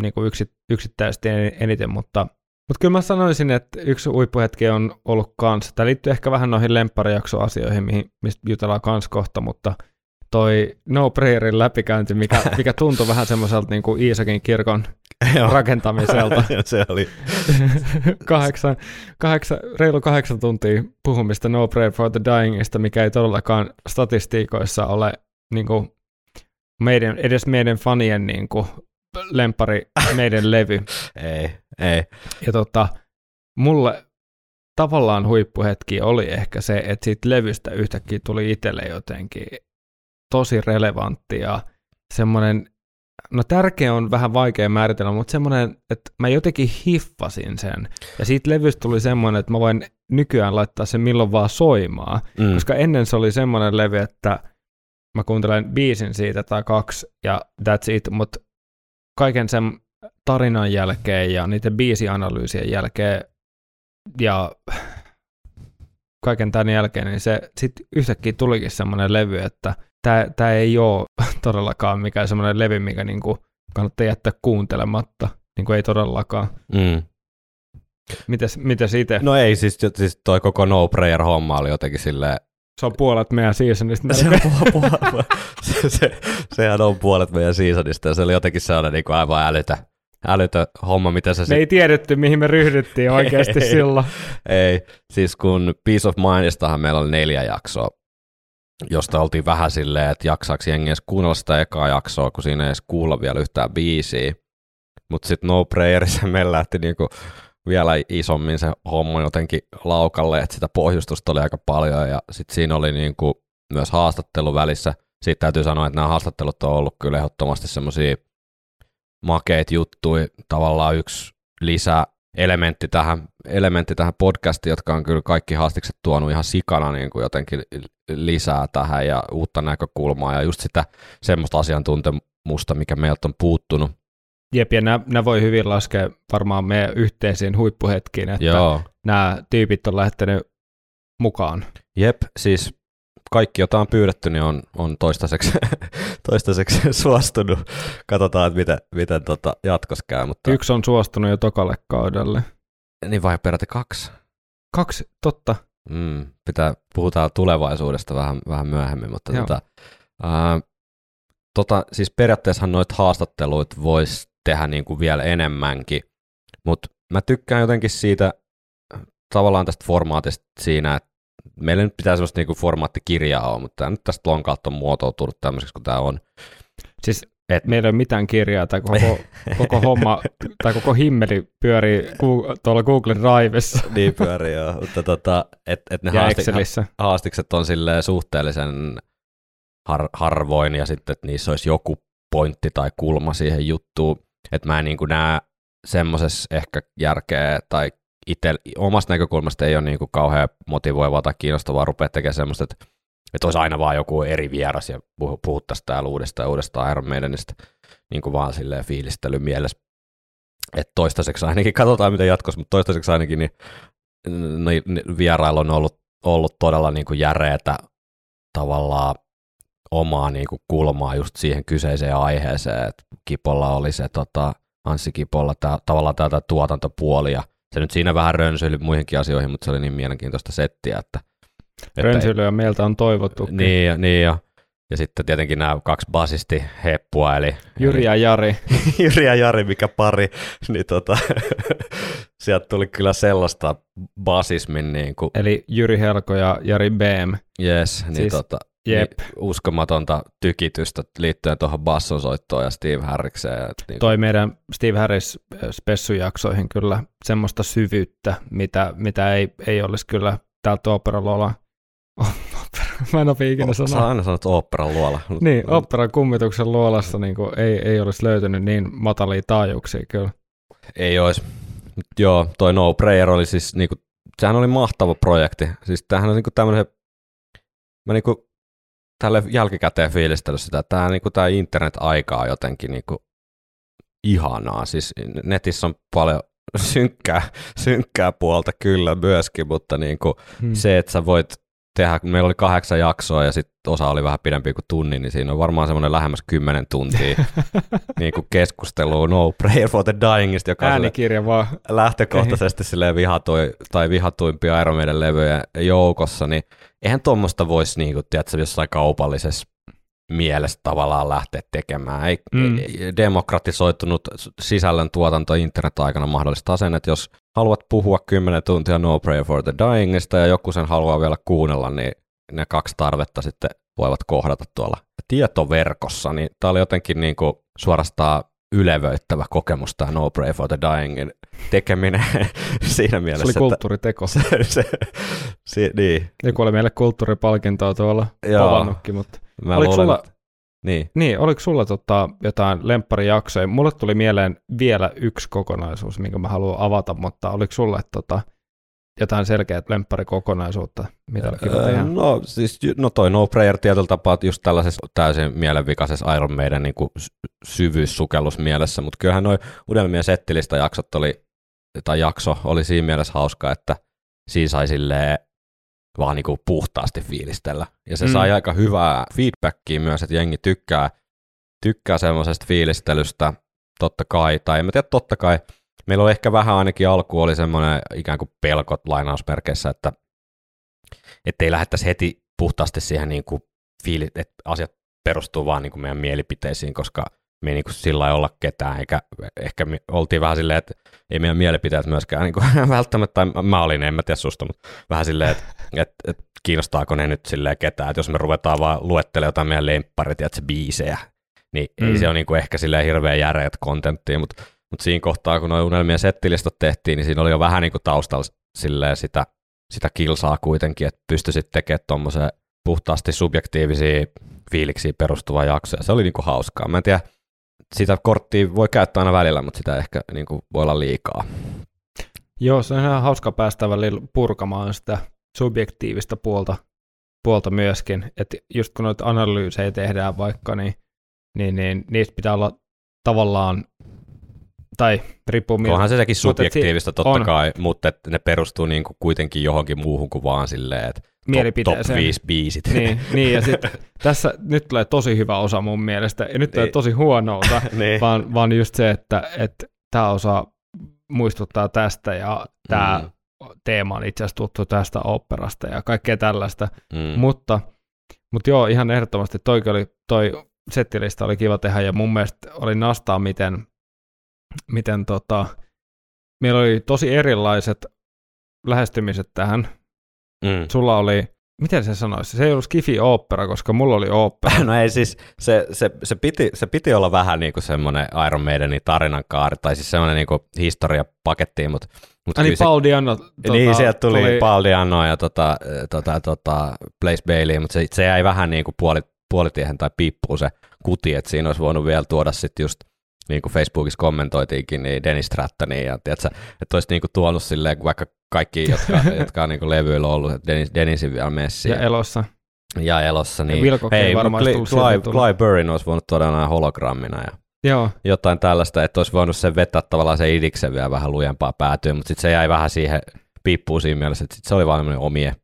niin kuin yksi, yksittäisesti en- eniten, mutta, mutta kyllä mä sanoisin, että yksi huippuhetki on ollut kanssa. Tämä liittyy ehkä vähän noihin lempparijaksoasioihin, mihin, mistä jutellaan kans kohta, mutta toi No Prayerin läpikäynti, mikä, mikä tuntui vähän semmoiselta niin kuin Iisakin kirkon rakentamiselta. se oli. kahdeksan, kahdeksan, reilu kahdeksan tuntia puhumista No Prayer for the Dyingista, mikä ei todellakaan statistiikoissa ole niin kuin meidän, edes meidän fanien niin kuin, lempari meidän levy. Ei, ei. Ja tota, mulle tavallaan huippuhetki oli ehkä se, että siitä levystä yhtäkkiä tuli itselle jotenkin tosi relevantti ja semmoinen, no tärkeä on vähän vaikea määritellä, mutta semmoinen, että mä jotenkin hiffasin sen. Ja siitä levystä tuli semmoinen, että mä voin nykyään laittaa sen milloin vaan soimaan. Mm. Koska ennen se oli semmoinen levy, että mä kuuntelen biisin siitä tai kaksi ja that's it, mutta kaiken sen tarinan jälkeen ja niiden biisianalyysien jälkeen ja kaiken tämän jälkeen, niin se sitten yhtäkkiä tulikin semmoinen levy, että tämä ei ole todellakaan mikään semmoinen levy, mikä niinku kannattaa jättää kuuntelematta. Niinku ei todellakaan. Mm. Mites, mites itse? No. No ei, siis, siis toi koko No Prayer-homma oli jotenkin silleen, Se on puolet meidän seasonista. se, on puol- puol- se, se, sehän on puolet meidän seasonista ja se oli jotenkin sellainen niin kuin aivan älytä, älytö homma, mitä se Me ei tiedetty, mihin me ryhdyttiin oikeasti Ei. silloin. Ei, siis kun Peace of Mindistahan meillä oli neljä jaksoa josta oltiin vähän silleen, että jaksaako jengi edes kuunnella sitä ekaa jaksoa, kun siinä ei edes kuulla vielä yhtään biisiä. Mutta sitten No Prayerissa me lähti niinku vielä isommin se homma jotenkin laukalle, että sitä pohjustusta oli aika paljon ja sitten siinä oli niinku myös haastattelu välissä. Siitä täytyy sanoa, että nämä haastattelut on ollut kyllä ehdottomasti semmoisia makeit juttuja, tavallaan yksi lisä elementti tähän, elementti tähän podcastiin, jotka on kyllä kaikki haastikset tuonut ihan sikana niin kuin jotenkin lisää tähän ja uutta näkökulmaa ja just sitä semmoista asiantuntemusta, mikä meiltä on puuttunut. Jep, ja nämä, nämä voi hyvin laskea varmaan meidän yhteisiin huippuhetkiin, että Joo. nämä tyypit on lähtenyt mukaan. Jep, siis kaikki, jota on pyydetty, niin on, on toistaiseksi, toistaiseksi suostunut. Katsotaan, että miten, miten tota jatkossa käy. Mutta... Yksi on suostunut jo tokalle kaudelle. Niin vai peräti kaksi? Kaksi, totta. Mm, pitää, puhutaan tulevaisuudesta vähän, vähän myöhemmin, mutta tota, ää, tota, siis periaatteessahan noita haastatteluita voisi tehdä niin kuin vielä enemmänkin, mutta mä tykkään jotenkin siitä tavallaan tästä formaatista siinä, että meillä nyt pitää sellaista niinku formaattikirjaa olla, mutta tämä nyt tästä lonkalta on muotoutunut tämmöiseksi kuin tämä on. Siis et, meillä ei ole mitään kirjaa, tai koko, koko homma, tai koko himmeli pyörii tuolla Google Drivessa. niin pyörii, joo. Mutta tota, et, et ne haasti, haastikset on suhteellisen har, harvoin, ja sitten, että niissä olisi joku pointti tai kulma siihen juttuun. Että mä en niin näe semmoisessa ehkä järkeä tai itse omasta näkökulmasta ei ole niin kuin kauhean motivoivaa tai kiinnostavaa rupea tekemään semmoista, että, että olisi aina vaan joku eri vieras ja puhuttaisiin täällä uudestaan ja uudestaan Iron Maidenista niin kuin vaan silleen fiilistely mielessä. Että toistaiseksi ainakin, katsotaan mitä jatkossa, mutta toistaiseksi ainakin niin, niin, vierailu on ollut, ollut todella niin kuin järeetä tavallaan omaa niin kuin kulmaa just siihen kyseiseen aiheeseen. Et Kipolla oli se tota, Anssi Kipolla tää, tavallaan tätä tuotantopuoli ja se nyt siinä vähän rönsyili muihinkin asioihin, mutta se oli niin mielenkiintoista settiä, että... että Rönsyilyä ei, meiltä on toivottu. Niin, ja, niin ja, ja sitten tietenkin nämä kaksi basisti heppua, eli... Jyri ja Jari. Jyri ja Jari, mikä pari, niin tota, sieltä tuli kyllä sellaista basismin niin kuin... Eli Jyri Helko ja Jari Beem. Yes, niin siis tota, Jep. Niin uskomatonta tykitystä liittyen tuohon bassonsoittoon ja Steve Harrikseen. Niin Toi meidän Steve Harris spessujaksoihin kyllä semmoista syvyyttä, mitä, mitä ei, ei olisi kyllä täältä operalla Mä en ole ikinä sanonut. Sä aina sanot oopperan luola. Niin, oopperan kummituksen luolassa niin kuin ei, ei olisi löytynyt niin matalia taajuuksia kyllä. Ei olisi. Joo, toi No Prayer oli siis, niin kuin, sehän oli mahtava projekti. Siis tämähän on niin kuin tämmöinen, mä niin kuin tälle jälkikäteen fiilistellyt sitä, että tämä, niin kuin, tämä internet-aika on jotenkin niin kuin, ihanaa. Siis netissä on paljon synkkää, synkkää puolta kyllä myöskin, mutta niin kuin, hmm. se, että sä voit tehdä, kun meillä oli kahdeksan jaksoa ja sitten osa oli vähän pidempi kuin tunni, niin siinä on varmaan semmoinen lähemmäs kymmenen tuntia niin kuin keskustelua No Prayer for the Dyingista, joka Äänikirja vaan. lähtökohtaisesti vihatui, tai vihatuimpia Iron Maiden levyjä joukossa, niin eihän tuommoista voisi niin kuin, tiedätkö, jossain kaupallisessa mielessä tavallaan lähteä tekemään. Ei, mm. demokratisoitunut sisällön tuotanto internet-aikana mahdollistaa sen, että jos haluat puhua 10 tuntia No Prayer for the Dyingista ja joku sen haluaa vielä kuunnella, niin ne kaksi tarvetta sitten voivat kohdata tuolla tietoverkossa, niin tämä oli jotenkin niin kuin suorastaan ylevöittävä kokemus tämä No Pray for the Dyingin tekeminen siinä mielessä. Se oli kulttuuriteko. Se, se, se, niin. Joku oli meille kulttuuripalkintoa tuolla povannutkin, mutta Mä oliko luulen, sulla, niin. niin, oliko sulla tota, jotain lempparijaksoja? Mulle tuli mieleen vielä yksi kokonaisuus, minkä mä haluan avata, mutta oliko sulle tota, jotain selkeät lempparikokonaisuutta, mitä tehdä? No siis, no toi No Prayer tietyllä tapaa just tällaisessa täysin mielenvikaisessa Iron Maiden niin syvyyssukellus mielessä, mutta kyllähän noin Udelmien settilistä jaksot oli, tai jakso oli siinä mielessä hauska, että siinä sai silleen vaan niin kuin puhtaasti fiilistellä. Ja se mm. sai aika hyvää feedbackia myös, että jengi tykkää, tykkää semmoisesta fiilistelystä, totta kai, tai en mä tiedä, totta kai, meillä oli ehkä vähän ainakin alku oli semmoinen ikään kuin pelkot lainausmerkeissä, että ei lähettäisi heti puhtaasti siihen niin kuin fiili, että asiat perustuu vaan niin kuin meidän mielipiteisiin, koska me ei niin kuin sillä lailla olla ketään, eikä ehkä me oltiin vähän silleen, että ei meidän mielipiteet myöskään niin kuin, välttämättä, tai mä olin, en mä tiedä susta, mutta vähän silleen, että että, että kiinnostaako ne nyt silleen ketään, että jos me ruvetaan vaan luettelemaan jotain meidän lempparit ja se biisejä, niin mm. ei se ole niin kuin ehkä silleen hirveän järeät kontenttia, mutta, mutta siinä kohtaa, kun noin unelmien settilistat tehtiin, niin siinä oli jo vähän niin kuin taustalla silleen sitä, sitä kilsaa kuitenkin, että pystyisit tekemään tuommoisen puhtaasti subjektiivisia fiiliksiä perustuva jakso, ja se oli niin kuin hauskaa. Mä en tiedä, sitä korttia voi käyttää aina välillä, mutta sitä ehkä niin kuin voi olla liikaa. Joo, se on ihan hauska päästä välillä purkamaan sitä subjektiivista puolta, puolta myöskin. Että just kun noita analyysejä tehdään vaikka, niin, niin, niin niistä pitää olla tavallaan, tai riippuu miltä. Onhan se sekin subjektiivista totta on. kai, mutta ne perustuu niin kuin kuitenkin johonkin muuhun kuin vaan silleen, että mielipiteeseen. Top 5 biisit. Niin, niin ja sitten tässä nyt tulee tosi hyvä osa mun mielestä, ja nyt tulee niin. tosi huono osa, niin. vaan, vaan just se, että että tämä osa muistuttaa tästä, ja tämä mm. teema on itse asiassa tuttu tästä operasta, ja kaikkea tällaista, mm. mutta, mutta joo, ihan ehdottomasti toi oli, toi settilista oli kiva tehdä, ja mun mielestä oli nastaa, miten, miten tota, meillä oli tosi erilaiset lähestymiset tähän, Mm. Sulla oli, miten se sanoisi, se ei ollut skifi opera, koska mulla oli opera. No ei siis, se, se, se, piti, se piti olla vähän niin kuin semmoinen Iron Maidenin tarinan kaari, tai siis semmoinen niin historiapakettiin, mutta Mut niin Paul Diano. Tota, niin, sieltä tuli, tuli... Paul Diano ja tota, tota, tota, Blaze Bailey, mutta se, se jäi vähän niin kuin puoli, puolitiehen tai piippuun se kuti, että siinä olisi voinut vielä tuoda sitten just niin kuin Facebookissa kommentoitiinkin, niin Dennis Strattonia, ja tiedätkö, että olisi niin kuin tuonut silleen, vaikka kaikki, jotka, jotka on niin kuin levyillä ollut, että Dennis, Dennisin vielä messi. Ja elossa. Ja elossa, niin ja hei, Cly, Cly, Cly Burrin olisi voinut todella hologrammina ja Joo. jotain tällaista, että olisi voinut sen vetää tavallaan se idiksen vielä vähän lujempaa päätyä, mutta sitten se jäi vähän siihen piippuun siinä mielessä, että sit se oli vain omien,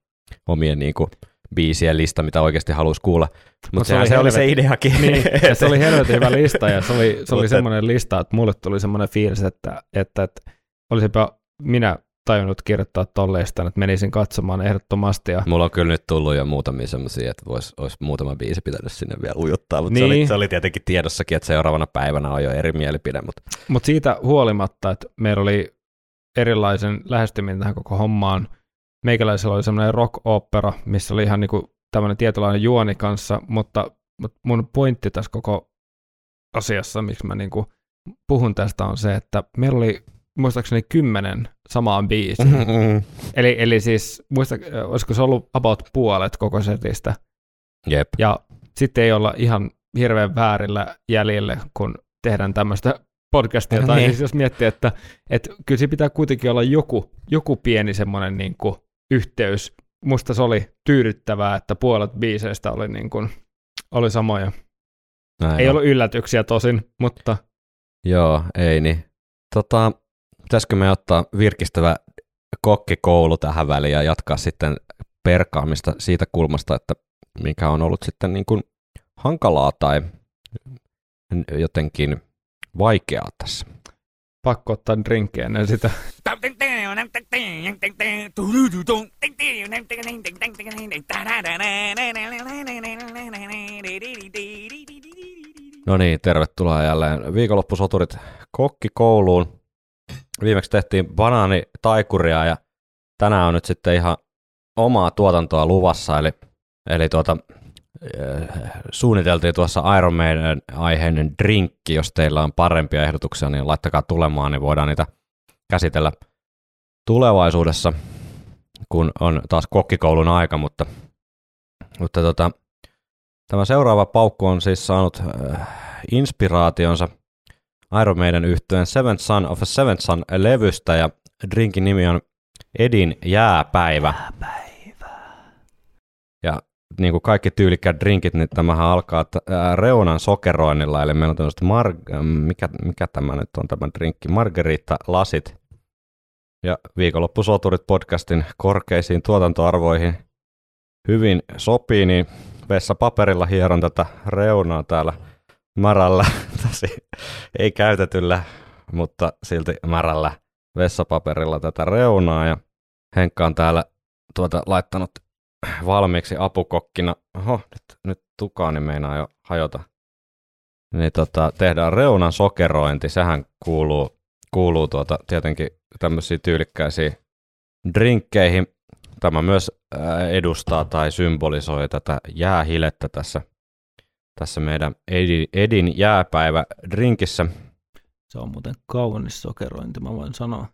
omien niin kuin, biisien lista, mitä oikeasti halusi kuulla. Mutta Mut se, oli, se oli se ideakin. Niin, se oli helvetin hyvä lista, ja se oli, se oli semmoinen lista, että mulle tuli semmoinen fiilis, että, että, että olisipa minä tajunnut kirjoittaa tolleista, että menisin katsomaan ehdottomasti. Ja... Mulla on kyllä nyt tullut jo muutamia semmoisia, että vois, olisi muutama biisi pitänyt sinne vielä ujuttaa, mutta niin. se, oli, niin. se oli tietenkin tiedossakin, että seuraavana päivänä on jo eri mielipide. Mutta Mut siitä huolimatta, että meillä oli erilaisen lähestyminen tähän koko hommaan, meikäläisellä oli semmoinen rock-opera, missä oli ihan niinku tämmöinen tietynlainen juoni kanssa, mutta, mutta mun pointti tässä koko asiassa, miksi mä niinku puhun tästä, on se, että meillä oli muistaakseni kymmenen samaan biisiin. Mm-hmm. Eli, eli siis, muista, olisiko se ollut about puolet koko setistä. Jep. Ja sitten ei olla ihan hirveän väärillä jäljellä, kun tehdään tämmöistä podcastia. Tai niin. siis jos miettii, että, että kyllä se pitää kuitenkin olla joku, joku pieni semmoinen niin kuin yhteys. Musta se oli tyydyttävää, että puolet biiseistä oli, niin kuin, oli samoja. Näin ei on. ollut yllätyksiä tosin, mutta... Joo, ei niin. Tota, pitäisikö me ottaa virkistävä kokkikoulu tähän väliin ja jatkaa sitten perkaamista siitä kulmasta, että mikä on ollut sitten niin kuin hankalaa tai jotenkin vaikeaa tässä. Pakko ottaa drinkkejä ennen sitä. No niin, tervetuloa jälleen viikonloppusoturit kokkikouluun. Viimeksi tehtiin banaani taikuria ja tänään on nyt sitten ihan omaa tuotantoa luvassa, eli, eli tuota, suunniteltiin tuossa Iron Maiden aiheinen drinkki, jos teillä on parempia ehdotuksia, niin laittakaa tulemaan, niin voidaan niitä käsitellä tulevaisuudessa, kun on taas kokkikoulun aika, mutta, mutta tota, tämä seuraava paukku on siis saanut äh, inspiraationsa Iron Maiden yhtyeen Seventh Son of a Seventh Son levystä ja drinkin nimi on Edin jääpäivä. jääpäivä. Ja niin kuin kaikki tyylikkäät drinkit, niin tämähän alkaa reunan sokeroinnilla, eli meillä on tämmöistä, mar- mikä, mikä tämä nyt on tämä drinkki, margarita-lasit. Ja viikonloppusoturit podcastin korkeisiin tuotantoarvoihin. Hyvin sopii, niin vessapaperilla hieron tätä reunaa täällä märällä, tosi ei käytetyllä, mutta silti märällä vessapaperilla tätä reunaa. Ja Henkka on täällä tuota laittanut valmiiksi apukokkina. Oho, nyt, nyt tukaani meinaa jo hajota. niin tota, tehdään reunan sokerointi. Sehän kuuluu, kuuluu tuota, tietenkin tämmöisiin tyylikkäisiin drinkkeihin. Tämä myös ää, edustaa tai symbolisoi tätä jäähilettä tässä, tässä meidän Edin, Edin jääpäivä drinkissä. Se on muuten kaunis sokerointi, mä voin sanoa.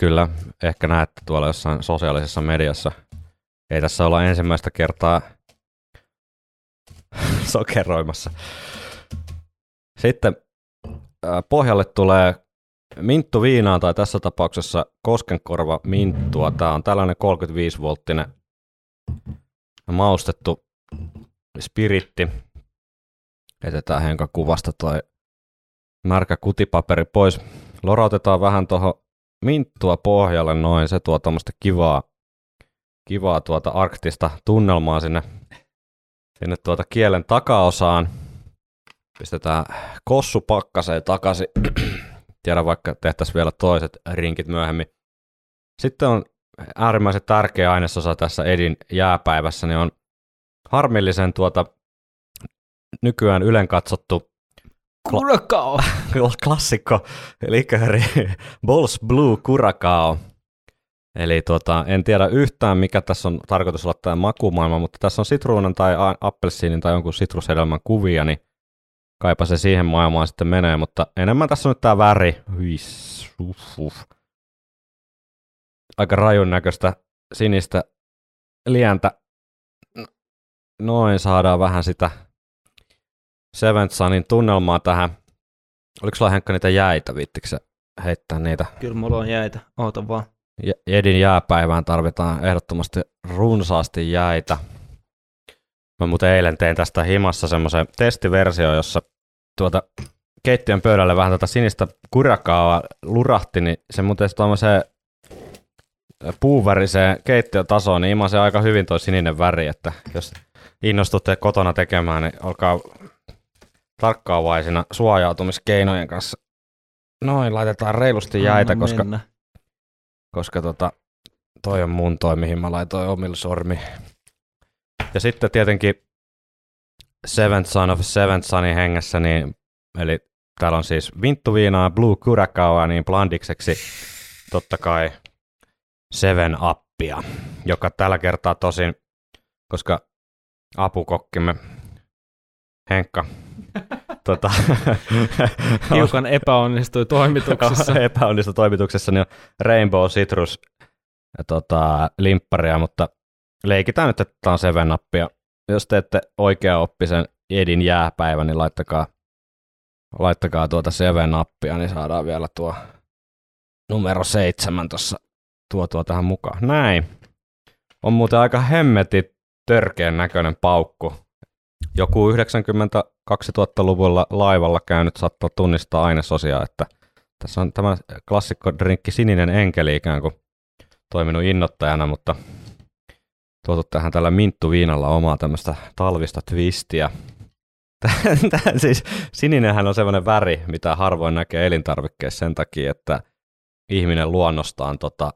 Kyllä, ehkä näette tuolla jossain sosiaalisessa mediassa. Ei tässä olla ensimmäistä kertaa sokeroimassa. Sitten pohjalle tulee minttu viinaa tai tässä tapauksessa koskenkorva minttua. Tämä on tällainen 35-volttinen maustettu spiritti. Jätetään Henka kuvasta toi märkä kutipaperi pois. Lorautetaan vähän tuohon minttua pohjalle noin. Se tuo tämmöistä kivaa, kivaa tuota arktista tunnelmaa sinne, sinne tuota kielen takaosaan. Pistetään kossu pakkaseen takaisin. Tiedä vaikka tehtäisiin vielä toiset rinkit myöhemmin. Sitten on äärimmäisen tärkeä ainesosa tässä Edin jääpäivässä, niin on harmillisen tuota nykyään ylen katsottu Kurakao! klassikko likööri Balls Blue Curacao. Eli tuota, en tiedä yhtään, mikä tässä on tarkoitus olla tämä makumaailma, mutta tässä on sitruunan tai appelsiinin tai jonkun sitrushedelmän kuvia, niin kaipa se siihen maailmaan sitten menee, mutta enemmän tässä on nyt tämä väri. Huis, uff, uff. Aika rajun näköistä sinistä lientä. Noin saadaan vähän sitä Seventh Sunin tunnelmaa tähän. Oliko sulla Henkka niitä jäitä, viittikö sä heittää niitä? Kyllä mulla on jäitä, oota vaan. J- Edin jääpäivään tarvitaan ehdottomasti runsaasti jäitä. Mä muuten eilen tein tästä himassa semmoisen testiversio, jossa tuota keittiön pöydälle vähän tätä sinistä kurakaaa lurahti, niin se muuten tuommoiseen puuväriseen keittiötasoon, niin imasi aika hyvin toi sininen väri, että jos innostutte kotona tekemään, niin olkaa tarkkaavaisina suojautumiskeinojen kanssa. Noin, laitetaan reilusti jäitä, Anna koska, mennä. Koska tota, toi on mun toi, mihin mä laitoin omilla sormi. Ja sitten tietenkin Seventh Son of Seventh Sonin hengessä, niin, eli täällä on siis vinttuviinaa, Blue Curacao, niin blandikseksi totta kai Seven Appia, joka tällä kertaa tosin, koska apukokkimme Henkka tota, Hiukan epäonnistui toimituksessa. epäonnistui toimituksessa, niin on Rainbow Citrus tota, limpparia, mutta leikitään nyt, että tämä on Seven Upia. Jos teette oikea oppisen Edin jääpäivä, niin laittakaa, laittakaa tuota Seven Upia, niin saadaan vielä tuo numero seitsemän tuossa tuotua tähän mukaan. Näin. On muuten aika hemmeti törkeän näköinen paukku. Joku 90-2000-luvulla laivalla käynyt saattaa tunnistaa ainesosia, että tässä on tämä klassikko drinkki Sininen enkeli ikään kuin toiminut innoittajana, mutta tuotu tähän tällä minttuviinalla omaa tämmöistä talvista twistiä. Siis sininenhän on semmoinen väri, mitä harvoin näkee elintarvikkeissa sen takia, että ihminen luonnostaan tota,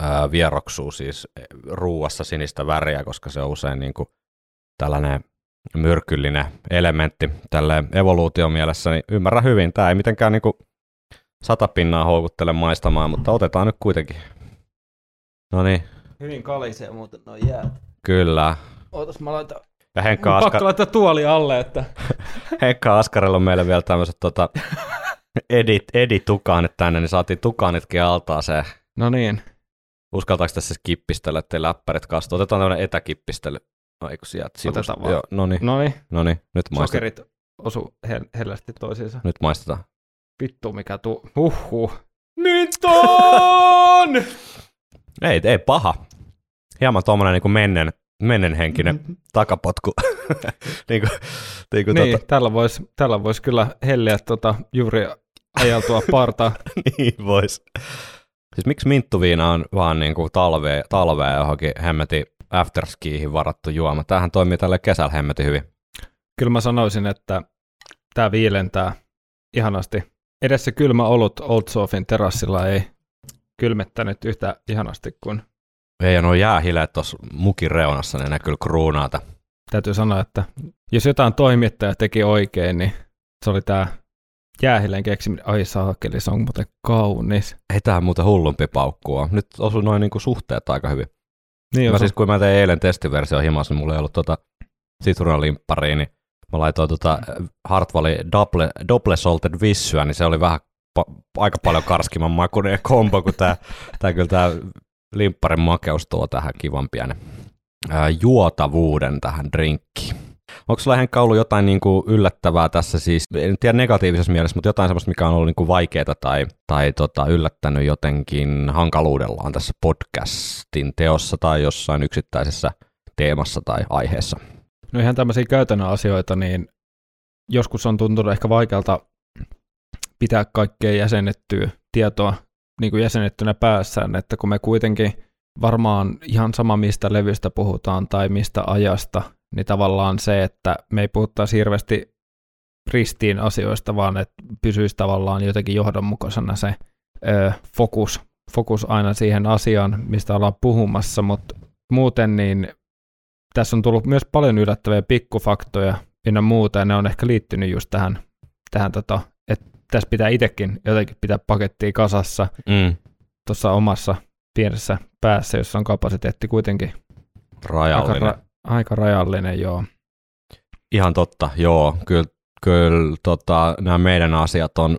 ää, vieroksuu siis ruuassa sinistä väriä, koska se on usein niin kuin tällainen myrkyllinen elementti tälle evoluution mielessä, niin ymmärrän hyvin. Tämä ei mitenkään niin kuin sata pinnaa houkuttele maistamaan, mutta otetaan nyt kuitenkin. No niin, Hyvin kalisee muuten noin jäät. kyllä. Ootas mä laitan. Ja Henkka, Mun Aska, pakko laittaa tuoli alle, että Henkka Askarella on meille vielä tämmöiset tota, edit, editukaanit tänne, niin saatiin tukaanitkin altaaseen. No niin. Uskaltaako tässä kippistellä, ettei läppärit kastu? Otetaan tämmöinen etäkippistely. No eikö sieltä sivusta? Otetaan vaan. Joo, no niin, No niin. no niin, nyt maistetaan. Sokerit osu hel- hellästi toisiinsa. Nyt maistetaan. Vittu mikä tuu. Huhhuh. Minton! Ei, ei paha. Hieman tuommoinen niin kuin mennen, mennenhenkinen takapotku. niin kuin, niin kuin niin, tota, tällä voisi tällä vois kyllä helliä tota, juuri ajeltua parta. niin vois. Siis miksi minttuviina on vaan niin kuin talvea, talvea johonkin hemmetin afterskiihin varattu juoma? Tämähän toimii tälle kesällä hemmetin hyvin. Kyllä mä sanoisin, että tämä viilentää ihanasti. Edes se kylmä olut Old Sofin terassilla ei kylmettänyt yhtä ihanasti kuin Ei, ja nuo jäähileet tuossa mukin reunassa, niin ne kyllä kruunaata. täytyy sanoa, että jos jotain toimittaja teki oikein, niin se oli tämä jäähilleen keksiminen. Ai saakeli, se on muuten kaunis. Ei tää muuten hullumpi paukkua. Nyt osu noin niinku suhteet aika hyvin. Niin Mä on siis kun mä tein eilen testiversio himassa, niin mulla ei ollut tota sitruunalimppariin, niin mä laitoin tota Hartwallin double, double salted vissyä, niin se oli vähän pa- aika paljon karskimman makuinen kombo, kun tää, tää kyllä tää limpparin makeus tuo tähän kivan pienen ää, juotavuuden tähän drinkkiin. Onko sulla Henkka ollut jotain niin kuin yllättävää tässä siis, en tiedä negatiivisessa mielessä, mutta jotain sellaista, mikä on ollut niin kuin vaikeaa tai, tai tota, yllättänyt jotenkin hankaluudellaan tässä podcastin teossa tai jossain yksittäisessä teemassa tai aiheessa? No ihan tämmöisiä käytännön asioita, niin joskus on tuntunut ehkä vaikealta pitää kaikkea jäsennettyä tietoa niin kuin jäsennettynä päässään, että kun me kuitenkin varmaan ihan sama mistä levystä puhutaan tai mistä ajasta, niin tavallaan se, että me ei puhuttaisi hirveästi ristiin asioista, vaan että pysyisi tavallaan jotenkin johdonmukaisena se ö, fokus, fokus aina siihen asiaan, mistä ollaan puhumassa, mutta muuten niin tässä on tullut myös paljon yllättäviä pikkufaktoja ynnä muuta, ja ne on ehkä liittynyt just tähän, tähän tota, että tässä pitää itsekin jotenkin pitää pakettia kasassa Mm. tuossa omassa pienessä päässä, jossa on kapasiteetti kuitenkin aika, Rajallinen. ra- aika rajallinen, joo. Ihan totta, joo. Kyllä, kyllä tota, nämä meidän asiat on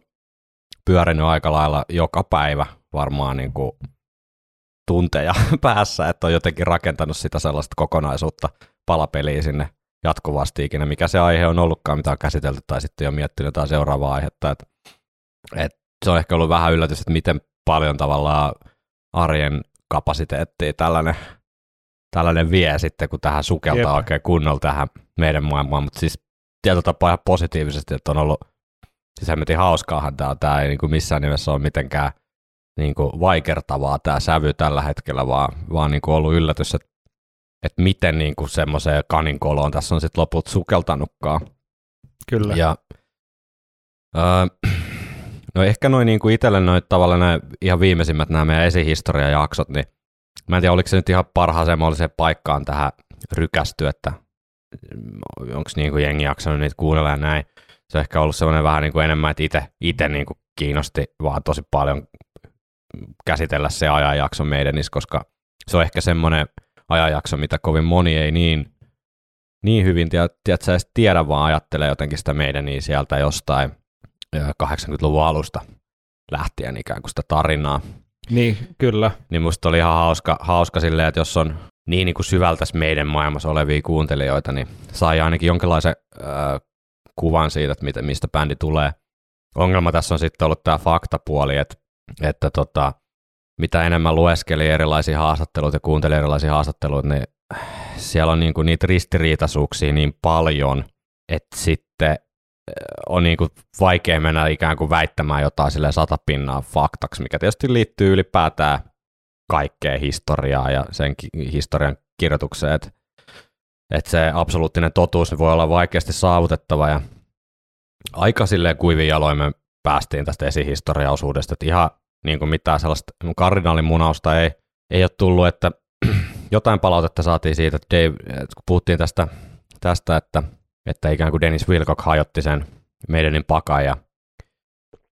pyörinyt aika lailla joka päivä varmaan niin kuin tunteja päässä, että on jotenkin rakentanut sitä sellaista kokonaisuutta palapeliä sinne jatkuvasti ikinä, mikä se aihe on ollutkaan, mitä on käsitelty, tai sitten jo miettinyt jotain seuraavaa aihetta. Et, et se on ehkä ollut vähän yllätys, että miten paljon tavallaan arjen kapasiteettia tällainen, tällainen vie sitten, kun tähän sukeltaa Jep. oikein kunnolla tähän meidän maailmaan, mutta siis tietyllä tapaa ihan positiivisesti, että on ollut, siis hemmetin hauskaahan tämä, tämä ei niin kuin missään nimessä ole mitenkään niin kuin vaikertavaa tämä sävy tällä hetkellä, vaan, vaan niin kuin ollut yllätys, että, että miten niin kuin semmoiseen kaninkoloon tässä on sitten loput sukeltanutkaan. Kyllä. Ja, öö, no ehkä noin niin kuin itselle noin tavallaan nämä ihan viimeisimmät nämä meidän esihistoriajaksot, niin mä en tiedä, oliko se nyt ihan parhaaseen mahdolliseen paikkaan tähän rykästy, että onko niin kuin jengi jaksanut niitä kuunnella ja näin. Se on ehkä ollut semmoinen vähän niin kuin enemmän, että itse, itse niin kuin kiinnosti vaan tosi paljon käsitellä se ajanjakso meidän, koska se on ehkä semmoinen ajanjakso, mitä kovin moni ei niin, niin hyvin tiedätkö, edes tiedä, vaan ajattelee jotenkin sitä meidän niin sieltä jostain ö, 80-luvun alusta lähtien ikään kuin sitä tarinaa. Niin, kyllä. Niin musta oli ihan hauska, hauska silleen, että jos on niin, niin kuin syvältäs meidän maailmassa olevia kuuntelijoita, niin sai ainakin jonkinlaisen ö, kuvan siitä, että mistä bändi tulee. Ongelma tässä on sitten ollut tämä faktapuoli, että, että tota, mitä enemmän lueskeli erilaisia haastatteluita ja kuunteli erilaisia haastatteluita, niin siellä on niinku niitä ristiriitaisuuksia niin paljon, että sitten on niinku vaikea mennä ikään kuin väittämään jotain sille satapinnaa faktaksi, mikä tietysti liittyy ylipäätään kaikkeen historiaan ja sen historian kirjoitukseen, että et se absoluuttinen totuus voi olla vaikeasti saavutettava ja aika silleen kuivin jaloin me päästiin tästä esihistoriaosuudesta, että ihan niin kuin mitään sellaista kardinaalimunausta ei, ei ole tullut, että jotain palautetta saatiin siitä, että, Dave, että kun puhuttiin tästä, tästä että, että ikään kuin Dennis Wilcock hajotti sen meidänin pakan ja,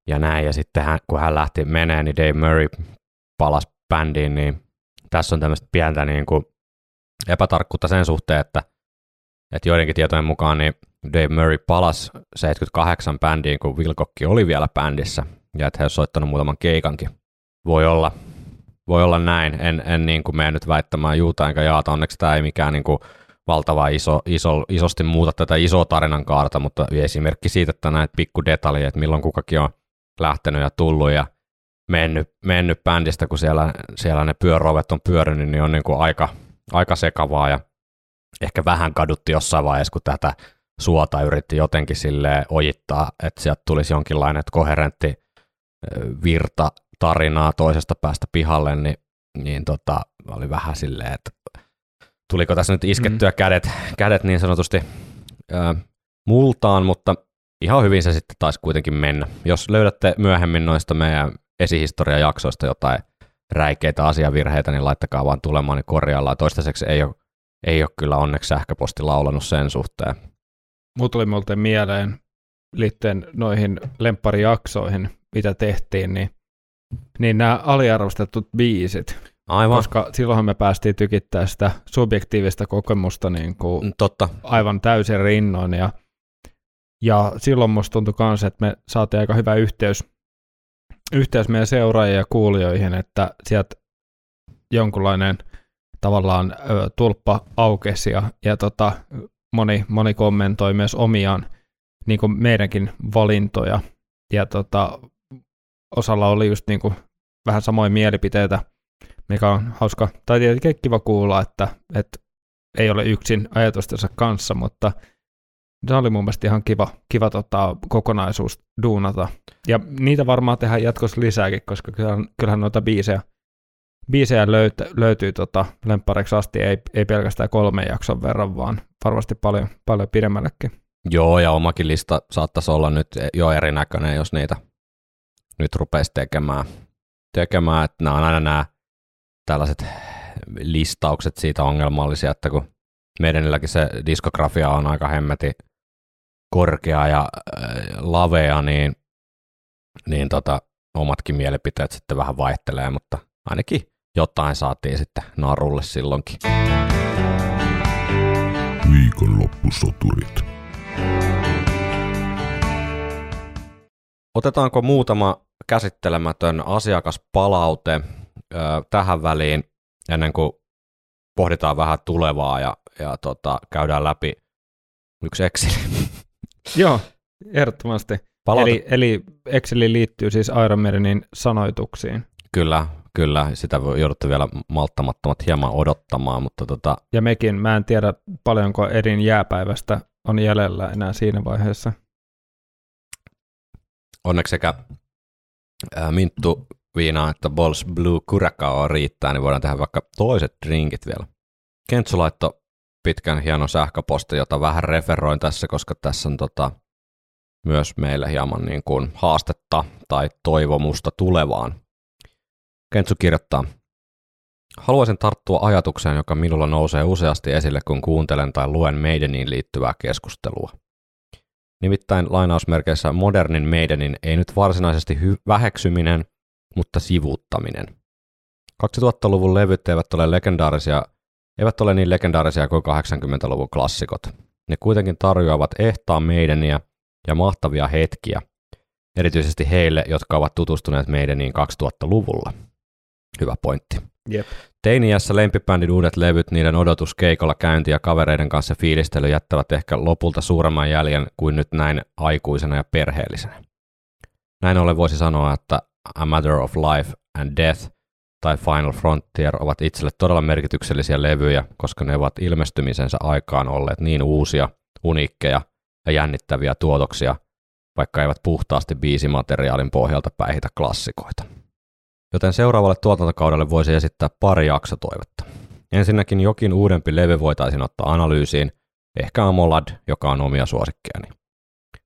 ja näin, ja sitten hän, kun hän lähti menee, niin Dave Murray palasi bändiin, niin tässä on tämmöistä pientä niin kuin epätarkkuutta sen suhteen, että, että joidenkin tietojen mukaan niin Dave Murray palasi 78 bändiin, kun Wilcock oli vielä bändissä, ja että he olisivat soittanut muutaman keikankin. Voi olla, voi olla näin, en, en niin kuin mene nyt väittämään juuta enkä jaata, onneksi tämä ei mikään niin kuin valtava iso, iso, isosti muuta tätä isoa tarinan kaarta, mutta esimerkki siitä, että näitä pikku detaljeja, että milloin kukakin on lähtenyt ja tullut ja mennyt, mennyt bändistä, kun siellä, siellä ne pyörovet on pyörinyt, niin on niin kuin aika, aika sekavaa ja ehkä vähän kadutti jossain vaiheessa, kun tätä suota yritti jotenkin sille ojittaa, että sieltä tulisi jonkinlainen koherentti virta tarinaa toisesta päästä pihalle, niin, niin tota, oli vähän silleen, että tuliko tässä nyt iskettyä mm. kädet, kädet niin sanotusti ö, multaan, mutta ihan hyvin se sitten taisi kuitenkin mennä. Jos löydätte myöhemmin noista meidän esihistoriajaksoista jotain räikeitä asiavirheitä, niin laittakaa vaan tulemaan, niin korjaillaan. Toistaiseksi ei ole, ei ole kyllä onneksi sähköposti laulanut sen suhteen. Mulla tuli muuten mieleen liittyen noihin lempparijaksoihin, mitä tehtiin, niin, niin nämä aliarvostetut biisit, Aivan, koska silloinhan me päästiin tykittämään sitä subjektiivista kokemusta niin kuin Mm, totta. aivan täysin rinnoin. Ja, ja silloin musta tuntui myös, että me saatiin aika hyvä yhteys, yhteys meidän seuraajien ja kuulijoihin, että sieltä jonkunlainen tavallaan ö, tulppa aukesi ja, ja tota, moni, moni kommentoi myös omiaan niin kuin meidänkin valintoja. Ja tota, osalla oli just niin kuin vähän samoja mielipiteitä, mikä on hauska, tai tietenkin kiva kuulla, että, että ei ole yksin ajatustensa kanssa, mutta se oli mun mielestä ihan kiva, kiva tota, kokonaisuus duunata. Ja niitä varmaan tehdään jatkossa lisääkin, koska kyllähän, kyllähän noita biisejä, biisejä löyt, löytyy tota, lemppareiksi asti, ei, ei pelkästään kolmen jakson verran, vaan varmasti paljon, paljon pidemmällekin. Joo, ja omakin lista saattaisi olla nyt jo erinäköinen, jos niitä nyt rupeisi tekemään. tekemään. Että nämä on aina nämä tällaiset listaukset siitä ongelmallisia, että kun meidänilläkin se diskografia on aika hemmeti korkea ja äh, lavea, niin, niin tota, omatkin mielipiteet sitten vähän vaihtelee, mutta ainakin jotain saatiin sitten narulle silloinkin. Viikonloppusoturit. Otetaanko muutama käsittelemätön asiakaspalaute tähän väliin ennen kuin pohditaan vähän tulevaa ja, ja tota, käydään läpi yksi Excel. Joo, ehdottomasti. Palaute, Eli, eli Exceli liittyy siis Iron Maidenin sanoituksiin. Kyllä, kyllä, sitä voi- joudutte vielä malttamattomat hieman odottamaan, mutta tota, Ja mekin, mä en tiedä paljonko Erin jääpäivästä on jäljellä enää siinä vaiheessa. onneksi sekä Minttu viinaa että Balls Blue Curacao riittää, niin voidaan tehdä vaikka toiset drinkit vielä. Kentsu laittoi pitkän hienon sähköposti, jota vähän referoin tässä, koska tässä on tota, myös meille hieman niin kuin haastetta tai toivomusta tulevaan. Kentsu kirjoittaa, Haluaisin tarttua ajatukseen, joka minulla nousee useasti esille, kun kuuntelen tai luen Maideniin liittyvää keskustelua. Nimittäin lainausmerkeissä modernin Maidenin ei nyt varsinaisesti hy- väheksyminen, mutta sivuuttaminen. 2000-luvun levyt eivät ole legendaarisia, eivät ole niin legendaarisia kuin 80-luvun klassikot. Ne kuitenkin tarjoavat ehtaan Maideniä ja mahtavia hetkiä, erityisesti heille, jotka ovat tutustuneet Maideniin 2000-luvulla. Hyvä pointti. Jep. Teiniässä lempibändin uudet levyt, niiden odotus keikolla käynti ja kavereiden kanssa fiilistely jättävät ehkä lopulta suuremman jäljen kuin nyt näin aikuisena ja perheellisenä. Näin ollen voisi sanoa, että A Matter of Life and Death tai Final Frontier ovat itselle todella merkityksellisiä levyjä, koska ne ovat ilmestymisensä aikaan olleet niin uusia, uniikkeja ja jännittäviä tuotoksia, vaikka eivät puhtaasti biisimateriaalin pohjalta päihitä klassikoita joten seuraavalle tuotantokaudelle voisi esittää pari jaksotoivetta. Ensinnäkin jokin uudempi levy voitaisiin ottaa analyysiin, ehkä Amolad, joka on omia suosikkejani.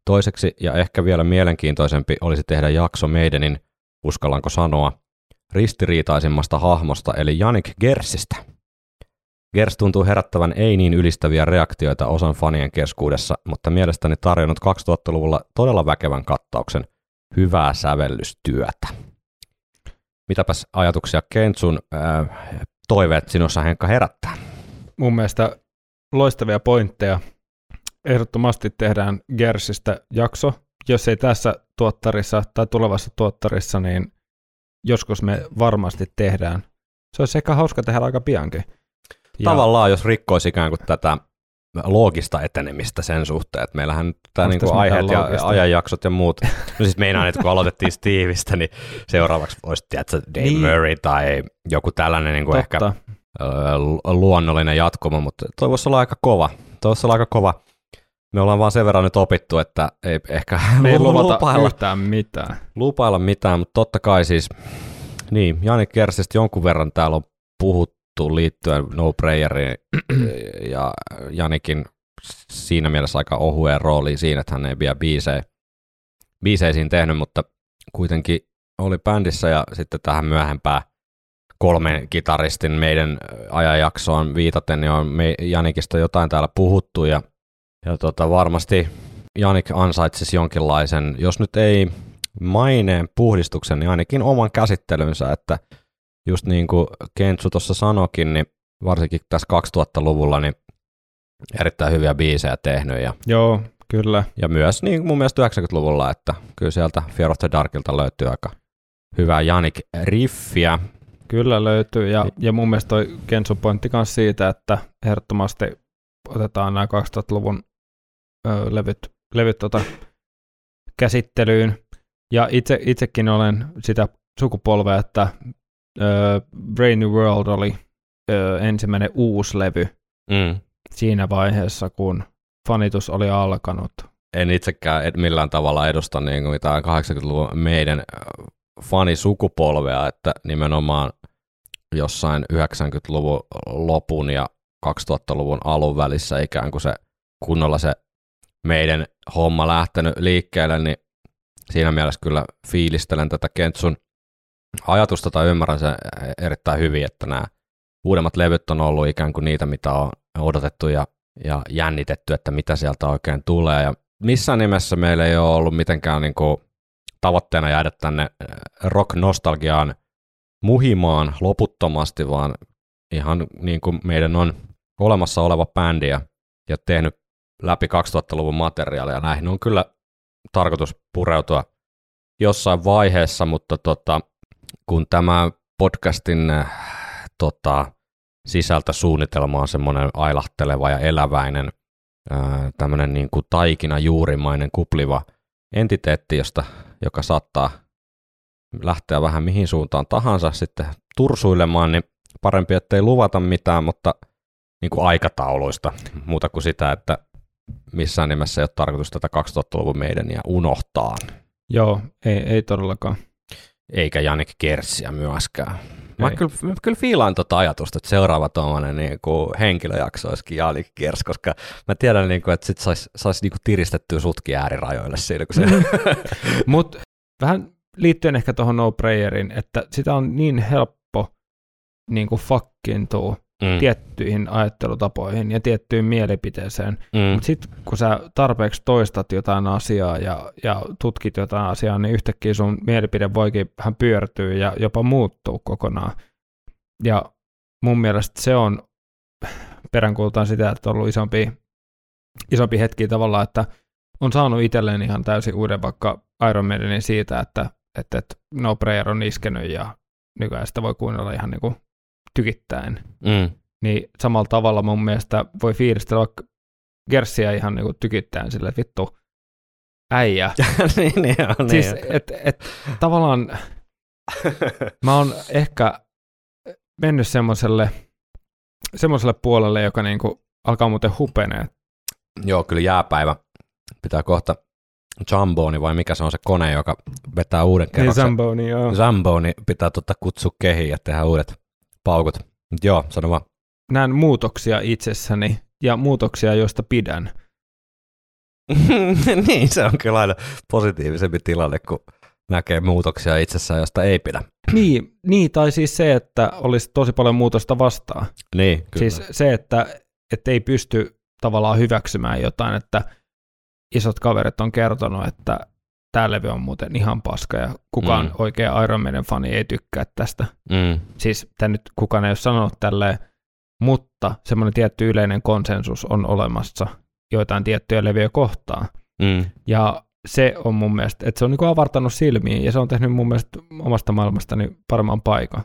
Toiseksi ja ehkä vielä mielenkiintoisempi olisi tehdä jakso Maidenin, uskallanko sanoa, ristiriitaisimmasta hahmosta eli Janik Gersistä. Gers tuntuu herättävän ei niin ylistäviä reaktioita osan fanien keskuudessa, mutta mielestäni tarjonnut 2000-luvulla todella väkevän kattauksen hyvää sävellystyötä. Mitäpäs ajatuksia Kentsun äh, toiveet sinussa Henkka herättää? Mun mielestä loistavia pointteja. Ehdottomasti tehdään Gersistä jakso. Jos ei tässä tuottarissa tai tulevassa tuottarissa, niin joskus me varmasti tehdään. Se olisi ehkä hauska tehdä aika piankin. Ja Tavallaan, jos rikkoisi ikään kuin tätä loogista etenemistä sen suhteen, että meillähän tämä niinku aiheet ja loogista? ajanjaksot ja muut, no siis meinaan, että kun aloitettiin Steveistä, niin seuraavaksi olisi tiedätkö, Dave Niin. Murray tai joku tällainen niin kuin ehkä totta. ö, luonnollinen jatkumo, mutta toi voisi olla aika kova. Toi voisi olla aika kova. Me ollaan vaan sen verran nyt opittu, että ei ehkä Me ei luvata lupailla, yhtään mitään. lupailla mitään, mutta totta kai siis, niin, Jani Kersistä jonkun verran täällä on puhuttu liittyen No Prayeriin ja Janikin siinä mielessä aika ohueen rooliin siinä, että hän ei vielä biisejä, biisejä siinä tehnyt, mutta kuitenkin oli bändissä ja sitten tähän myöhempään kolmen kitaristin meidän ajanjaksoon viitaten, niin on me Janikista jotain täällä puhuttu ja, ja tota, varmasti Janik ansaitsisi jonkinlaisen, jos nyt ei maineen puhdistuksen, niin ainakin oman käsittelynsä, että just niin kuin Kentsu tuossa sanokin, niin varsinkin tässä 2000-luvulla niin erittäin hyviä biisejä tehnyt ja, Joo, kyllä. ja myös niin mun mielestä 90-luvulla, että kyllä sieltä Fear of the Darkilta löytyy aika hyvää Janik riffiä. Kyllä löytyy, ja, ja mun mielestä toi Kensu pointti kanssa siitä, että ehdottomasti otetaan nämä 2000-luvun ö, levyt, levyt tota, käsittelyyn. Ja itse, itsekin olen sitä sukupolvea, että ö, Brain New World oli ö, ensimmäinen uusi levy Mm. siinä vaiheessa, kun fanitus oli alkanut. En itsekään ed- millään tavalla edusta niin kuin mitään 80-luvun meidän fanisukupolvea, että nimenomaan jossain 90-luvun lopun ja 2000-luvun alun välissä ikään kuin se kunnolla se meidän homma lähtenyt liikkeelle, niin siinä mielessä kyllä fiilistelen tätä Kentsun ajatusta tai ymmärrän sen erittäin hyvin, että nämä uudemmat levyt on ollut ikään kuin niitä, mitä on odotettu ja, ja jännitetty, että mitä sieltä oikein tulee. Ja missään nimessä meillä ei ole ollut mitenkään niin kuin tavoitteena jäädä tänne äh, rock-nostalgiaan muhimaan loputtomasti, vaan ihan niin kuin meidän on olemassa oleva bändi ja, ja tehnyt läpi 2000-luvun materiaalia. Näihin on kyllä tarkoitus pureutua jossain vaiheessa, mutta tota, kun tämä podcastin äh, tota, sisältösuunnitelma on semmoinen ailahteleva ja eläväinen, ää, tämmöinen niin kuin taikina juurimainen kupliva entiteetti, josta, joka saattaa lähteä vähän mihin suuntaan tahansa sitten tursuilemaan, niin parempi, ettei luvata mitään, mutta niin kuin aikatauluista muuta kuin sitä, että missään nimessä ei ole tarkoitus tätä 2000-luvun meidän ja unohtaa, Joo, ei, ei todellakaan. eikä Janik Kerssiä myöskään. Mä Ei. kyllä, mä kyllä fiilaan tuota ajatusta, että seuraava tuommoinen niin henkilöjakso olisikin Janik Kers, koska mä tiedän, niin kuin, että sit sais, sais niin tiristettyä sutki äärirajoille siinä, kun se... Mutta vähän liittyen ehkä tuohon No Prayerin, että sitä on niin helppo niin kuin fuckintua mm. tiettyihin ajattelutapoihin ja tiettyyn mielipiteeseen. mm. Mutta sitten kun sä tarpeeksi toistat jotain asiaa ja, ja tutkit jotain asiaa, niin yhtäkkiä sun mielipide voikin vähän pyörtyä ja jopa muuttuu kokonaan. Ja mun mielestä se on, peräänkuulutaan sitä, että on ollut isompi, isompi hetki tavallaan, että on saanut itselleen ihan täysin uuden vaikka Iron Maidenin siitä, että, että, että No Prayer on iskenyt ja nykyään sitä voi kuunnella ihan niin kuin tykittäen Mm. niin samalla tavalla mun mielestä voi fiilistellä vaikka Gerssiä ihan niinku tykittäen sille, että vittu, äijä. niin, niin, on, niin. siis, et, et, tavallaan mä oon ehkä mennyt semmoiselle, semmoiselle puolelle, joka niinku alkaa muuten hupenee. Joo, kyllä jääpäivä. Pitää kohta Jamboni vai mikä se on se kone, joka vetää uuden Niin kerroksen. Zamboni, joo. Zamboni pitää tota kutsua kehiin ja tehdä uudet paukut. Mut joo, sano vaan. Näen muutoksia itsessäni ja muutoksia, joista pidän. niin, se on kyllä aina positiivisempi tilanne, kun näkee muutoksia itsessään, josta ei pidä. Niin, niin, tai siis se, että olisi tosi paljon muutosta vastaan. Niin, kyllä. Siis se, että, että ei pysty tavallaan hyväksymään jotain, että isot kaverit on kertonut, että tämä levy on muuten ihan paska ja kukaan Mm. oikea Iron Maiden fani ei tykkää tästä. mm, Siis tämä nyt kukaan ei ole sanonut tälleen, mutta semmoinen tietty yleinen konsensus on olemassa joitain tiettyjä levyjä kohtaan. mm. Ja se on mun mielestä, että se on niinku avartanut silmiin ja se on tehnyt mun mielestä omasta maailmastani paremman paikan.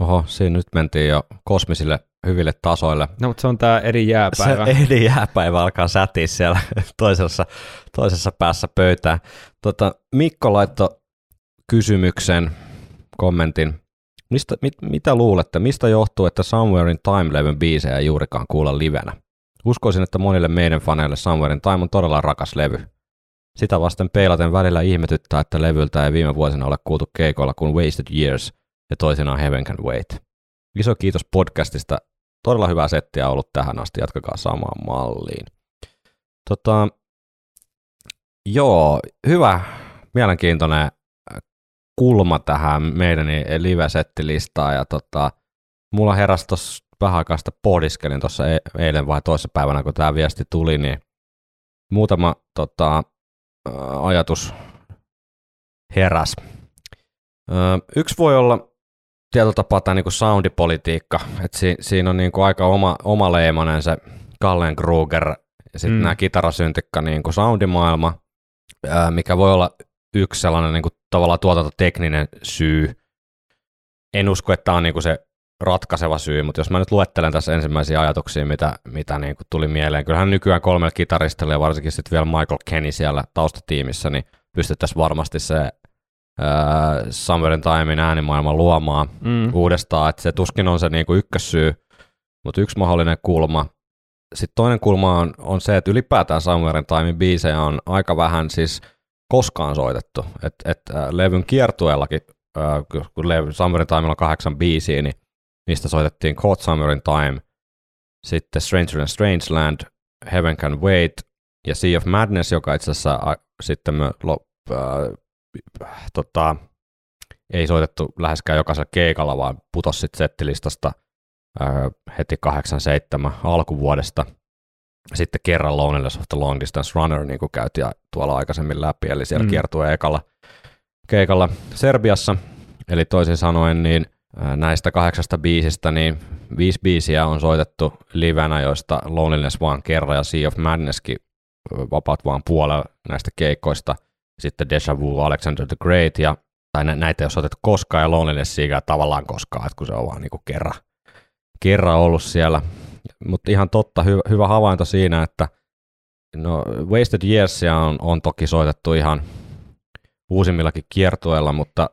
Oho, siinä nyt mentiin jo kosmisille hyville tasoille. No, mutta se on tämä eri jääpäivä. Se Edi jääpäivä alkaa sätiä siellä toisessa, toisessa päässä pöytää. Tota, Mikko laittoi kysymyksen, kommentin. Mistä, mit, mitä luulette, mistä johtuu, että Somewhere in Time-levyn biisejä ei juurikaan kuulla livenä? Uskoisin, että monille meidän faneille Somewhere in Time on todella rakas levy. Sitä vasten peilaten välillä ihmetyttää, että levyltä ei viime vuosina ole kuultu keikoilla kuin Wasted Years ja toisinaan Heaven Can Wait. Iso kiitos podcastista. Todella hyvää settiä ollut tähän asti. Jatkakaa samaan malliin. Tota, joo, hyvä, mielenkiintoinen kulma tähän meidän live-settilistaan. Ja tota, mulla heräsi tuossa vähän aikaa sitten pohdiskelin tuossa e- eilen vai toisessa päivänä, kun tämä viesti tuli, niin muutama tota, ää, ajatus heräs. Ö, yksi voi olla tietyllä tapaa tämä niinku soundipolitiikka, että si, siinä on niinku aika oma, omaleimainen se Kallen Kruger ja sitten Mm. nämä kitarasyntikka niinku soundimaailma, mikä voi olla yksi sellainen niinku tavallaan tuotantotekninen syy. En usko, että tämä on niinku se ratkaiseva syy, mutta jos mä nyt luettelen tässä ensimmäisiä ajatuksia, mitä, mitä niinku tuli mieleen. Kyllähän nykyään kolmella kitaristilla ja varsinkin sitten vielä Michael Kenny siellä taustatiimissä, niin pystyttäisiin varmasti se äh, Summer in Timein äänimaailma luomaan Mm. uudestaan, että se tuskin on se niinku ykkössyy, mutta yksi mahdollinen kulma. Sitten toinen kulma on, on se, että ylipäätään Summer in Timein biisejä on aika vähän siis koskaan soitettu. Et, et, äh, levyn kiertueellakin, äh, kun levy, Summer in Timella on kahdeksan biisiä, niin niistä soitettiin Caught Summer in Time, sitten Stranger in Strangeland, Heaven Can Wait ja Sea of Madness, joka itse asiassa a, sitten me, lo, äh, tota, ei soitettu läheskään jokaisella keikalla, vaan putosi sitten settilistasta äh, heti 87 alkuvuodesta. Sitten kerran Loneliness of the Long Distance Runner, niin kuin käytiin tuolla aikaisemmin läpi, eli siellä Mm. kiertue ekalla keikalla Serbiassa. Eli toisin sanoen, niin näistä kahdeksasta biisistä, niin viisi biisiä on soitettu livenä, joista Loneliness vaan kerran ja Sea of Madnesskin vapaat vaan puolella näistä keikoista. Sitten Deja Vu, Alexander the Great ja tai nä- näitä ei ole soitettu koskaan ja Loneliness Seeker tavallaan koskaan, että kun se on vaan niinku kerran, kerran ollut siellä. Mutta ihan totta, hy- hyvä havainto siinä, että no, Wasted Yearsia on, on toki soitettu ihan uusimmillakin kiertueilla, mutta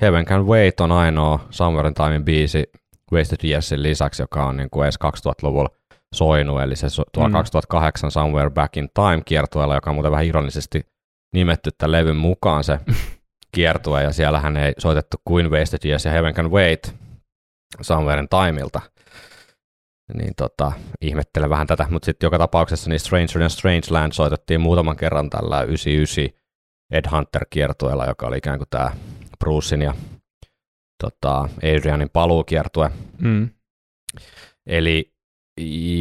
Heaven Can Wait on ainoa Summer in Timein biisi Wasted Yearsin lisäksi, joka on niin kuin edes 2000-luvulla soinut, eli se tuolla Mm. mm. 2008 Somewhere Back in Time kiertueella, joka on muuten vähän ironisesti nimetty tämän levyn mukaan se kiertue, ja siellähän ei soitettu kuin Wasted Years ja Heaven Can Wait Somewhere in Timeilta. Niin tota, ihmettelen vähän tätä, mutta sitten joka tapauksessa niin Stranger and Strangeland soitettiin muutaman kerran tällä 99 Ed Hunter kiertueella, joka oli ikään kuin tämä Brucein ja tota, Adrianin paluukiertue. Mm. Eli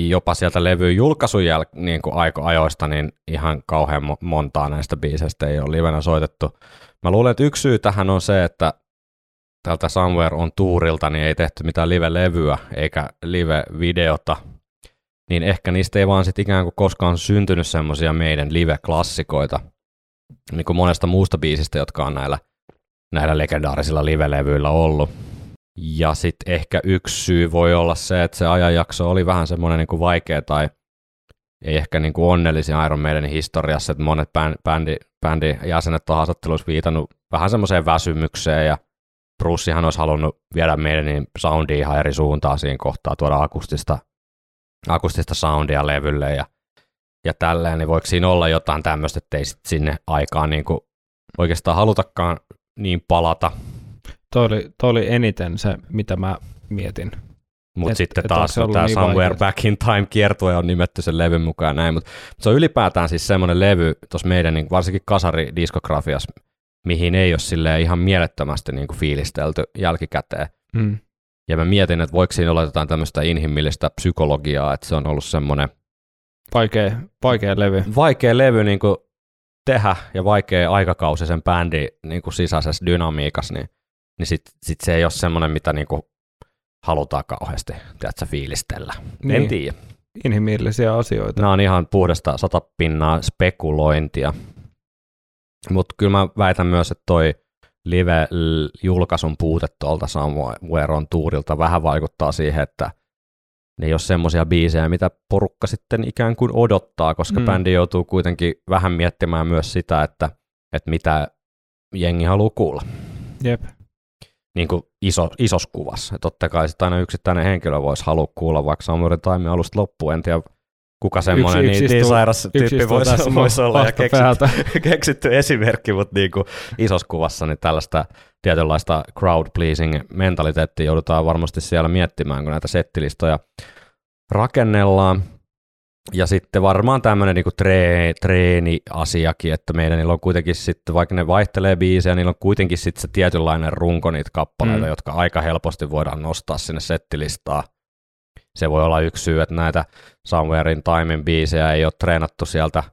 jopa sieltä levyn julkaisun jäl- niin kuin aiko ajoista, niin ihan kauhean mo- montaa näistä biiseistä ei ole livenä soitettu. Mä luulen, että yksi syy tähän on se, että tältä Somewhere on tuurilta niin ei tehty mitään live-levyä eikä live-videota, niin ehkä niistä ei vaan sit ikään kuin koskaan syntynyt semmosia meidän live-klassikoita, niin kuin monesta muusta biisistä, jotka on näillä, näillä legendaarisilla live-levyillä ollut. Ja sitten ehkä yksi syy voi olla se, että se ajanjakso oli vähän semmoinen niin kuin vaikea tai ei ehkä niin kuin onnellisin Iron Maidenin historiassa, että monet bändi, bändi, jäsenet on haastatteluissa viitannut vähän semmoiseen väsymykseen ja Brucehan olisi halunnut viedä meidän soundia ihan eri suuntaan siinä kohtaa, tuoda akustista, akustista soundia levylle ja, ja tälleen, niin voiko siinä olla jotain tämmöistä, että ei sit sinne aikaan niin kuin oikeastaan halutakaan niin palata, Toi, oli, toi oli eniten se, mitä mä mietin. Mutta sitten et taas tämä niin Somewhere vaikeaa. Back in Time kiertue on nimetty sen levyn mukaan näin, mutta se on ylipäätään siis semmoinen levy tuossa meidän niin varsinkin kasaridiskografiassa, mihin ei ole silleen ihan mielettömästi niin kuin fiilistelty jälkikäteen. Mm. Ja mä mietin, että voiko siinä olla jotain tämmöistä inhimillistä psykologiaa, että se on ollut semmoinen Vaikea, vaikea levy. vaikea levy niin kuin tehdä ja vaikea aikakausi sen bändin niin kuin sisäisessä dynamiikassa, niin, niin sitten sit se ei ole semmoinen, mitä niin kuin halutaan kauheasti tiedätkö, fiilistellä. Niin. En tiedä. Inhimillisiä asioita. Nämä on ihan puhdasta satapinnaa spekulointia. Mutta kyllä mä väitän myös, että toi live-julkaisun puute tuolta Somewhere tuurilta vähän vaikuttaa siihen, että ne ei ole semmoisia biisejä, mitä porukka sitten ikään kuin odottaa, koska Mm. bändi joutuu kuitenkin vähän miettimään myös sitä, että, että mitä jengi haluaa kuulla. Jep. Niin kuin iso, isossa kuvassa. Ja totta kai sitten aina yksittäinen henkilö voisi halua kuulla vaikka Somewhere Time alusta loppuun. En tiedä, kuka semmoinen yksi niin, niin istuu- sairas Yksi tyyppi voisi, tässä voisi olla ja keksitty, keksitty esimerkki, mutta niin kuin isossa kuvassa niin tällaista tietynlaista crowd pleasing mentaliteettia joudutaan varmasti siellä miettimään, kun näitä settilistoja rakennellaan. Ja sitten varmaan tämmöinen niinku tree, treeniasiakin, että meidän niillä on kuitenkin sitten, vaikka ne vaihtelee biisejä, niillä on kuitenkin sitten se tietynlainen runko niitä kappaleita, mm. jotka aika helposti voidaan nostaa sinne settilistaan. Se voi olla yksi syy, että näitä Somewhere in Timein biisejä ei ole treenattu sieltä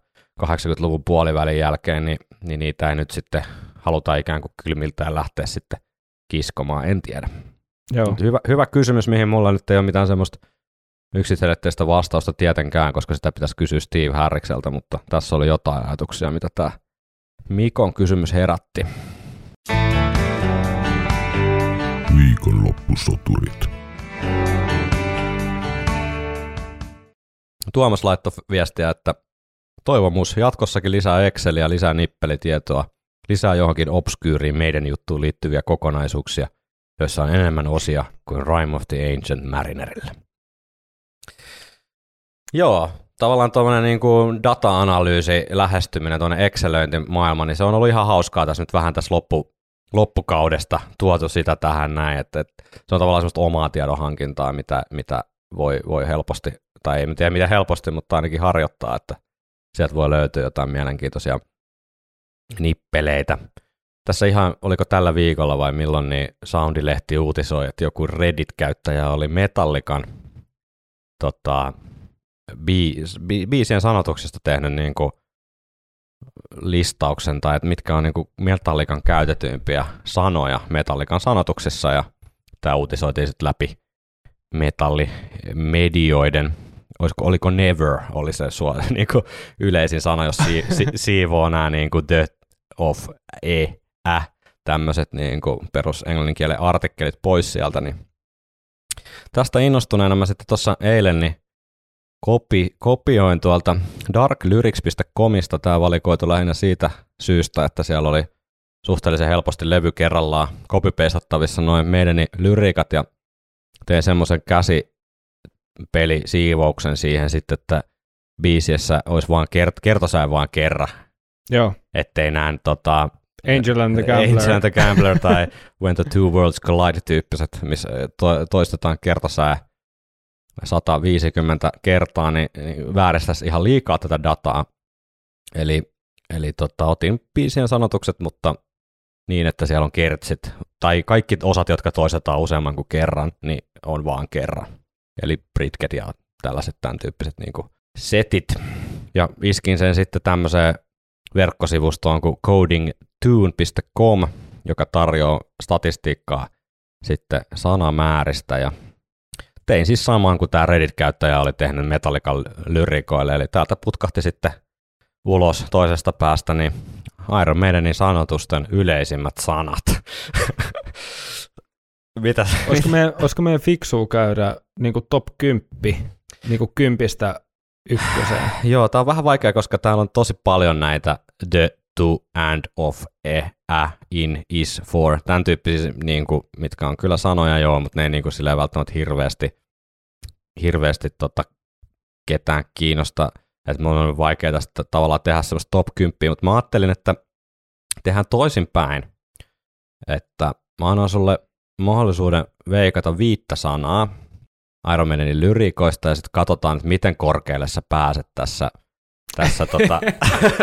80-luvun puolivälin jälkeen, niin, niin niitä ei nyt sitten haluta ikään kuin kylmiltään lähteä sitten kiskomaan, en tiedä. Joo. Hyvä, hyvä kysymys, mihin mulla nyt ei ole mitään semmoista yksiselitteistä vastausta tietenkään, koska sitä pitäisi kysyä Steve Harrikselta, mutta tässä oli jotain ajatuksia, mitä tämä Mikon kysymys herätti. Viikonloppusoturit. Tuomas laittoi viestiä, että toivomus jatkossakin lisää Exceliä, lisää nippelitietoa, lisää johonkin obskyyriin meidän juttuun liittyviä kokonaisuuksia, joissa on enemmän osia kuin Rime of the Ancient Marinerille. Joo, tavallaan tuommoinen niin kuin data-analyysi, lähestyminen tuonne Excelöintimaailmaan, niin se on ollut ihan hauskaa tässä nyt vähän tässä loppu, loppukaudesta tuotu sitä tähän näin, että, että se on tavallaan semmoista omaa tiedonhankintaa, mitä, mitä voi, voi helposti, tai ei tiedä miten helposti, mutta ainakin harjoittaa, että sieltä voi löytyä jotain mielenkiintoisia nippeleitä. Tässä ihan, oliko tällä viikolla vai milloin, niin Soundilehti uutisoi, että joku Reddit-käyttäjä oli Metallikan tota, biis, bi, biisien sanotuksesta tehnyt niin kuin listauksen, tai että mitkä on niin kuin Metallikan käytetyimpiä sanoja Metallikan sanotuksissa, ja tämä uutisoitiin sitten läpi metallimedioiden, olisiko, oliko never, oli se sua, niin kuin yleisin sana, jos si, si, siivoo nämä niin kuin the, of, e, ä, tämmöiset niin kuin perus englannin kielen artikkelit pois sieltä, niin tästä innostuneena mä sitten tuossa eilen niin kopi, kopioin tuolta darklyrics.comista, tämä valikoitu lähinnä siitä syystä, että siellä oli suhteellisen helposti levy kerrallaan kopipeisattavissa noin meidän lyriikat ja tein semmoisen käsipeli-siivouksen siihen sitten, että biisiessä olisi vaan kert- kertosäin vaan kerran, Joo. ettei näin tota, Angel and the Gambler. Angel and the Gambler tai When the Two Worlds Collide tyyppiset, missä to- toistetaan kertosää 150 kertaa, niin, niin vääristäisi ihan liikaa tätä dataa. Eli, eli tota, otin biisien sanotukset, mutta niin, että siellä on kertsit, tai kaikki osat, jotka toistetaan useamman kuin kerran, niin on vaan kerran. Eli Britket ja tällaiset tämän tyyppiset niin kuin setit. Ja iskin sen sitten tämmöiseen verkkosivustoon kuin codingtune.com, joka tarjoaa statistiikkaa sitten sanamääristä ja tein siis samaan kuin tämä Reddit-käyttäjä oli tehnyt Metallican lyrikoille, eli täältä putkahti sitten ulos toisesta päästä niin Iron Maidenin sanotusten yleisimmät sanat. Mitä? Olisiko meidän, olisiko meidän fiksua käydä niin kuin top 10, niin kuin kympistä ykköseen? Joo, tää on vähän vaikea, koska täällä on tosi paljon näitä the, to, and, of, e, ä, in, is, for, tämän tyyppisiä, niin kuin, mitkä on kyllä sanoja joo, mutta ne ei niin kuin, silleen välttämättä hirveästi, hirveästi tota, ketään kiinnosta, että mun on vaikea tästä tavallaan tehdä semmoista top 10, mutta mä ajattelin, että tehdään toisinpäin, että mä annan sulle mahdollisuuden veikata viittä sanaa Iron Manin lyrikoista ja sitten katsotaan, että miten korkealle sä pääset tässä, tässä tota,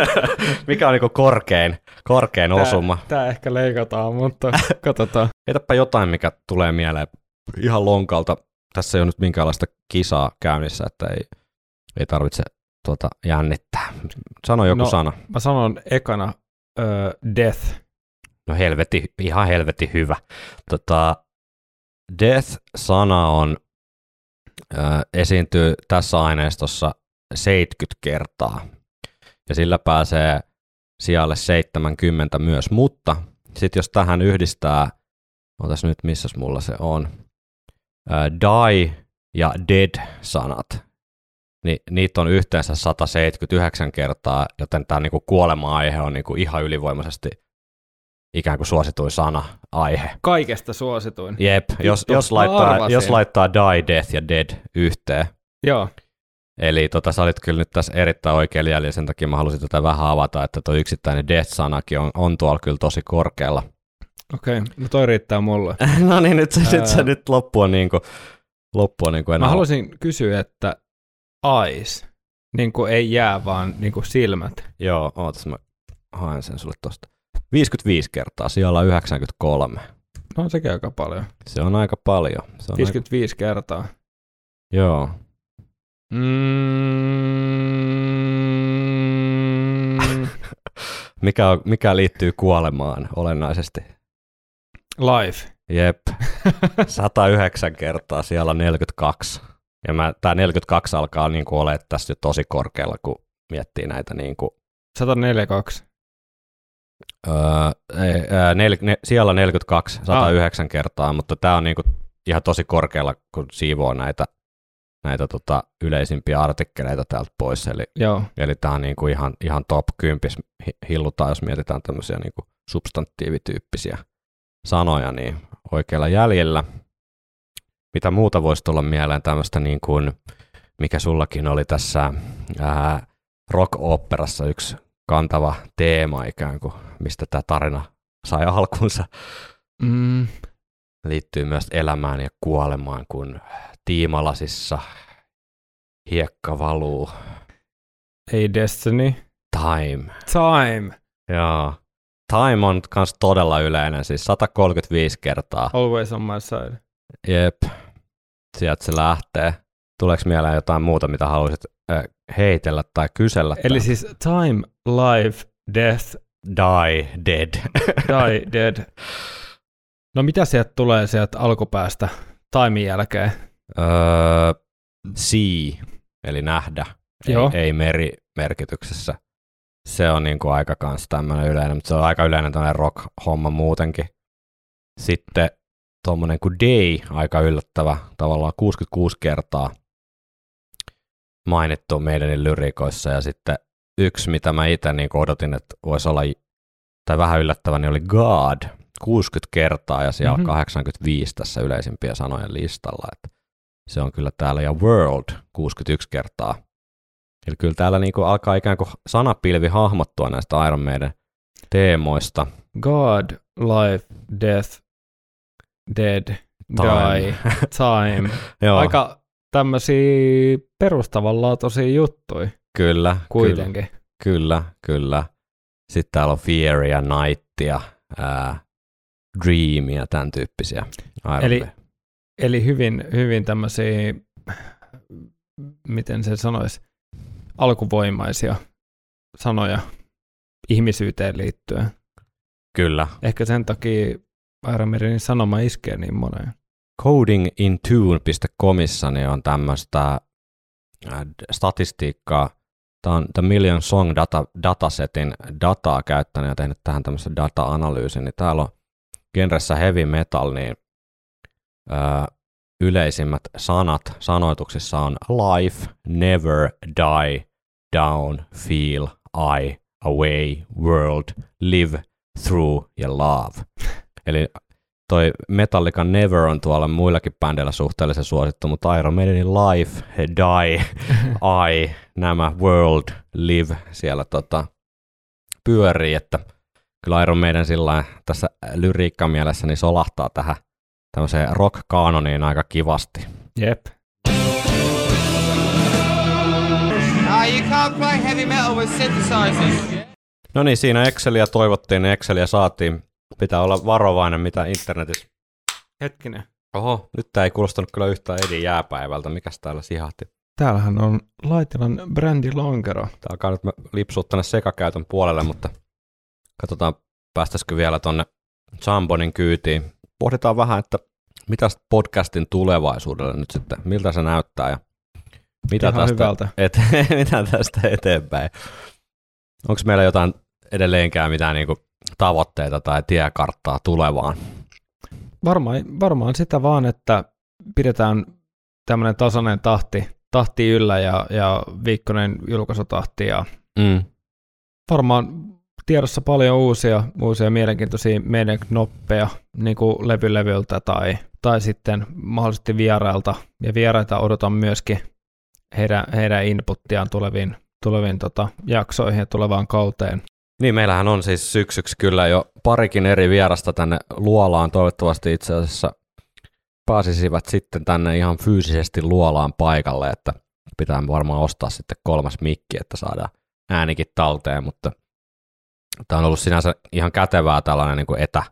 mikä on niinku korkein, korkein osuma. Tämä ehkä leikataan, mutta katsotaan. Heitäpä jotain, mikä tulee mieleen ihan lonkalta. Tässä ei ole nyt minkäänlaista kisaa käynnissä, että ei, ei tarvitse tuota, jännittää. Sano joku No. sana. Mä sanon ekana uh, Death. No helvetti, ihan helvetti hyvä. Tota, death-sana on, äh, esiintyy tässä aineistossa 70 kertaa. Ja sillä pääsee sijalle 70 myös, mutta sitten jos tähän yhdistää, otas nyt missäs mulla se on, äh, die ja dead-sanat, niin niitä on yhteensä 179 kertaa, joten tämä niinku kuolema-aihe on niinku ihan ylivoimaisesti ikään kuin suosituin sana, aihe. Kaikesta suosituin. Jep, jos, jos, laittaa, arvasin. jos laittaa die, death ja dead yhteen, Joo. eli tota, sä olit kyllä nyt tässä erittäin oikein jäljellä, sen takia mä halusin tätä vähän avata, että tuo yksittäinen death-sanakin on, on tuolla kyllä tosi korkealla. Okei, okay. no toi riittää mulle. no niin, nyt, se, nyt se Ää. nyt loppu on niin kuin, loppu on niin kuin enää. Mä haluaisin kysyä, että eyes, niin kuin ei jää, vaan niin kuin silmät. Joo, ootas mä haen sen sulle tosta. 55 kertaa, siellä on 93. No on sekin aika paljon. Se on aika paljon. Se on 55 kertaa. Aika, joo. Mm, Mikä, on, mikä liittyy kuolemaan olennaisesti? Live. Jep, 109 kertaa, siellä on 42. Ja mä, tää 42 alkaa niin kuin olemaan tässä jo tosi korkealla, kun miettii näitä niin kuin, 142. öö, ei, ää, nel, ne, siellä on 42, 109 kertaa, mutta tämä on niin kuin ihan tosi korkealla, kun siivoo näitä, näitä tota, yleisimpiä artikkeleita täältä pois. Eli, Joo. eli tämä on niin kuin ihan, ihan top 10 hi- hillutaan, jos mietitään tämmöisiä niin kuin substantiivityyppisiä sanoja, niin oikealla jäljellä. Mitä muuta voisi tulla mieleen tämmöistä niin kuin, mikä sullakin oli tässä ää, rock-operassa yksi kantava teema ikään kuin, mistä tämä tarina sai alkunsa, Mm, liittyy myös elämään ja kuolemaan, kun tiimalasissa hiekka valuu. ei Destiny. Time. Time. Joo. Time on myös todella yleinen, siis 135 kertaa. Always on my side. Jep. Sieltä se lähtee. Tuleeko mieleen jotain muuta, mitä haluaisit äh, heitellä tai kysellä? Eli siis time, life, death, Die, dead. die, dead. No mitä sieltä tulee sieltä alkupäästä timein jälkeen? öö, see, eli nähdä. Ei, Joo. ei meri merkityksessä. Se on niin kuin aika kans tämmöinen yleinen, mutta se on aika yleinen tämmöinen rock-homma muutenkin. Sitten tuommoinen kuin day, aika yllättävä, tavallaan 66 kertaa mainittu meidän lyrikoissa. Ja sitten yksi, mitä mä itse niin odotin, että voisi olla, tai vähän yllättävä, niin oli God, 60 kertaa ja siellä Mhm. mm-hmm. 85 tässä yleisimpien sanojen listalla. Että se on kyllä täällä, ja World 61 kertaa. Eli kyllä täällä niin kuin alkaa ikään kuin sanapilvi hahmottua näistä Iron Maiden teemoista. God, life, death, dead, Time. die, time. Aika tämmöisiä perustavanlaatuisia juttuja kyllä, kuitenkin. Kyllä, kyllä. Sitten täällä on Fear ja Nightia, ää, Dreamia, tämän tyyppisiä. Eli-. Eli hyvin, hyvin tämmöisiä, miten se sanoisi, alkuvoimaisia sanoja ihmisyyteen liittyen. Kyllä. Ehkä sen takia Maidenin sanoma iskee niin moneen. codingintune.comissa niin on tämmöistä äh, statistiikkaa. Tämä on The Million Song data, datasetin dataa käyttänyt ja tehnyt tähän tämmöisen data-analyysin. Niin täällä on genressä heavy metal, niin ö, yleisimmät sanat sanoituksissa on life, never, die, down, feel, I, away, world, live, through ja love. Eli toi Metallican Never on tuolla muillakin bändeillä suhteellisen suosittu, mutta Iron Maidenin Life, Die, I, nämä World, Live siellä tota, pyörii, että kyllä Iron Maiden sillä tässä lyriikkamielessä niin solahtaa tähän tämmöiseen rock-kaanoniin aika kivasti. Jep. No niin, siinä Exceliä toivottiin, niin Exceliä saatiin. Pitää olla varovainen, mitä internetissä. Hetkinen. Oho, nyt tämä ei kuulostanut kyllä yhtään Edin jääpäivältä. Mikäs täällä sihahti? Täällähän on Laitilan Brandy Lonkero. Tämä alkaa nyt lipsua tänne sekakäytön puolelle, mutta katsotaan päästäisikö vielä tonne Sambonin kyytiin. Pohditaan vähän, että mitä podcastin tulevaisuudelle nyt sitten, miltä se näyttää ja mitä, Ihan tästä, hyvältä. et, mitä tästä eteenpäin. Onko meillä jotain edelleenkään mitään niinku tavoitteita tai tiekarttaa tulevaan? Varmaan, varmaan sitä vaan, että pidetään tämmöinen tasainen tahti, tahti yllä ja, ja viikkoinen julkaisutahti ja Mm. varmaan tiedossa paljon uusia, uusia mielenkiintoisia meidän knoppeja, niin kuin levylevyltä tai, tai sitten mahdollisesti vierailta. Ja vieraita odotan myöskin heidän, heidän inputtiaan tuleviin, tuleviin tota, jaksoihin ja tulevaan kauteen. Niin, meillähän on siis syksyksi kyllä jo parikin eri vierasta tänne luolaan. Toivottavasti itse asiassa pääsisivät sitten tänne ihan fyysisesti luolaan paikalle, että pitää varmaan ostaa sitten kolmas mikki, että saadaan äänikin talteen, mutta tämä on ollut sinänsä ihan kätevää tällainen niin kuin etä,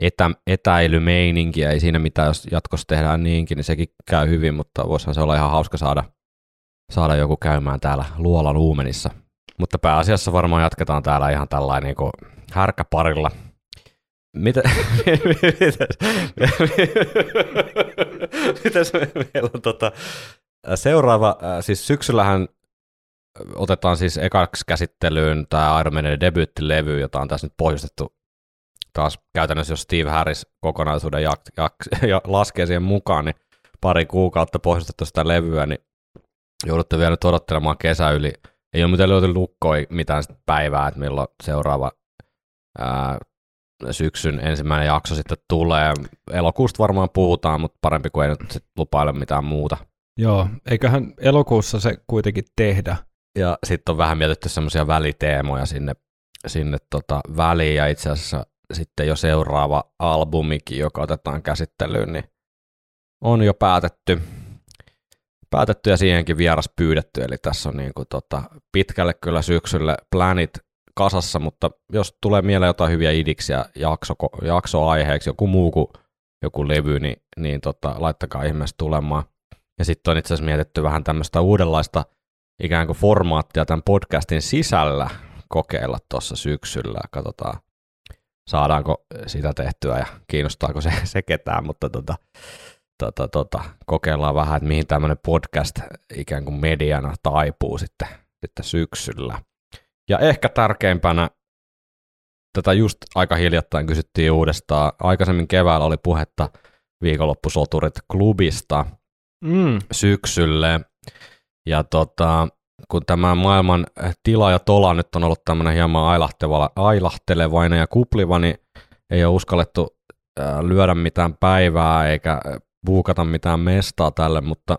etä, etäilymeininki, ei siinä mitään, jos jatkossa tehdään niinkin, niin sekin käy hyvin, mutta voisihan se olla ihan hauska saada, saada joku käymään täällä luolan uumenissa Mutta pääasiassa varmaan jatketaan täällä ihan tällainen niin härkäparilla. Mitä, mitäs, mitäs me- meillä on tota, seuraava, siis syksyllähän otetaan siis ekaksi käsittelyyn tämä Iron Maiden debyyttilevy, jota on tässä nyt pohjustettu taas käytännössä, jos Steve Harris kokonaisuuden jak, jak, ja laskee siihen mukaan, niin pari kuukautta pohjustettu sitä levyä, niin joudutte vielä nyt odottelemaan kesä yli. Ei ole mitään löyty lukkoa mitään päivää, että milloin seuraava ää, syksyn ensimmäinen jakso sitten tulee. Elokuusta varmaan puhutaan, mutta parempi kuin ei nyt sit lupaile mitään muuta. Joo, eiköhän elokuussa se kuitenkin tehdä. Ja sitten on vähän mietitty semmoisia väliteemoja sinne, sinne tota väliin, ja itse asiassa sitten jo seuraava albumikin, joka otetaan käsittelyyn, niin on jo päätetty, päätetty ja siihenkin vieras pyydetty, eli tässä on niin kuin tota, pitkälle kyllä syksylle planit kasassa, mutta jos tulee mieleen jotain hyviä idiksiä jakso, jaksoaiheeksi, joku muu kuin joku levy, niin, niin tota, laittakaa ihmeessä tulemaan. Ja sitten on itse asiassa mietitty vähän tämmöistä uudenlaista ikään kuin formaattia tämän podcastin sisällä kokeilla tuossa syksyllä. Katsotaan, saadaanko sitä tehtyä ja kiinnostaako se, se ketään, mutta tota, tota, tota, kokeillaan vähän, että mihin tämmöinen podcast ikään kuin mediana taipuu sitten, sitten syksyllä. Ja ehkä tärkeimpänä, tätä just aika hiljattain kysyttiin uudestaan, aikaisemmin keväällä oli puhetta viikonloppusoturit klubista Mm, syksylle, ja tota, kun tämä maailman tila ja tola nyt on ollut tämmöinen hieman ailahtelevainen ja kupliva, niin ei ole uskallettu lyödä mitään päivää eikä buukata mitään mestaa tälle, mutta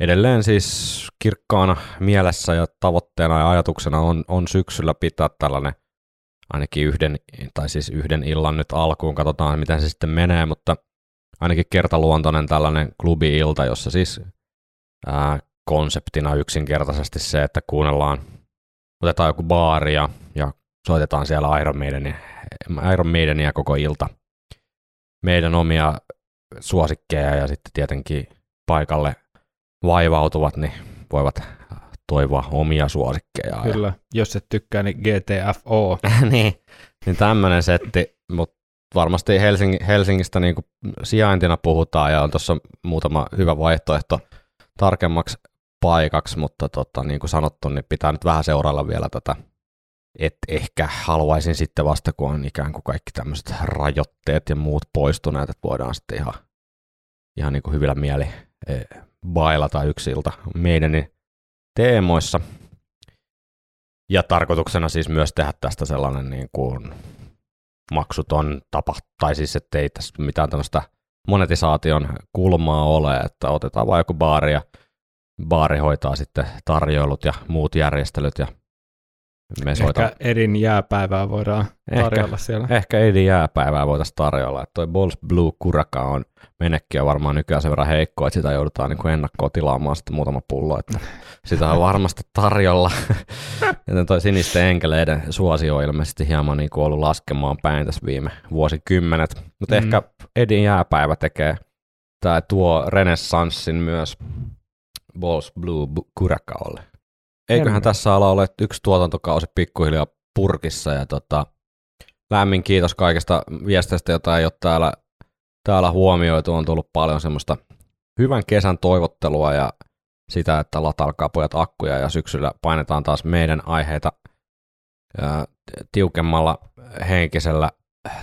edelleen siis kirkkaana mielessä ja tavoitteena ja ajatuksena on, on syksyllä pitää tällainen ainakin yhden, tai siis yhden illan nyt alkuun, katsotaan miten se sitten menee, mutta ainakin kertaluontoinen tällainen klubi-ilta, jossa siis ää, konseptina yksinkertaisesti se, että kuunnellaan, otetaan joku baari ja, ja soitetaan siellä Iron Maidenia, Iron Maidenia koko ilta. Meidän omia suosikkeja ja sitten tietenkin paikalle vaivautuvat, niin voivat toivoa omia suosikkeja. kyllä, jos et tykkää, niin GTFO. niin, niin tämmöinen setti, mutta varmasti Helsing, Helsingistä niin kuin sijaintina puhutaan ja on tuossa muutama hyvä vaihtoehto tarkemmaksi paikaksi, mutta tota, niin kuin sanottu, niin pitää nyt vähän seurailla vielä tätä. Et ehkä haluaisin sitten vasta, kun on ikään kuin kaikki tämmöiset rajoitteet ja muut poistuneet, että voidaan sitten ihan, ihan niin kuin hyvillä mieli eh, bailata yksi ilta meidänin teemoissa. Ja tarkoituksena siis myös tehdä tästä sellainen niin kuin maksuton tapa, tai siis ettei tässä mitään tämmöistä monetisaation kulmaa ole, että otetaan vain joku baari ja baari hoitaa sitten tarjoilut ja muut järjestelyt ja me soitaan. Ehkä Edin jääpäivää voidaan Ehkä. tarjolla siellä. Ehkä Edin jääpäivää voitaisiin tarjolla. Että toi Balls Blue Kuraka on menekkiä varmaan nykyään sen verran heikko, että sitä joudutaan niin ennakkoon tilaamaan sitten muutama pullo, että sitä on varmasti tarjolla. Ja toi sinisten enkeleiden suosio on ilmeisesti hieman niin ollut laskemaan päin tässä viime vuosikymmenet. Mutta Mm. ehkä Edin jääpäivä tekee tai tuo renessanssin myös Balls Blue Kurakaolle. Eiköhän Jännä. tässä ala ole yksi tuotantokausi pikkuhiljaa purkissa ja tota, lämmin kiitos kaikista viesteistä, joita ei ole täällä, täällä huomioitu. On tullut paljon semmoista hyvän kesän toivottelua ja sitä, että lataalkaa pojat akkuja ja syksyllä painetaan taas meidän aiheita ää, tiukemmalla henkisellä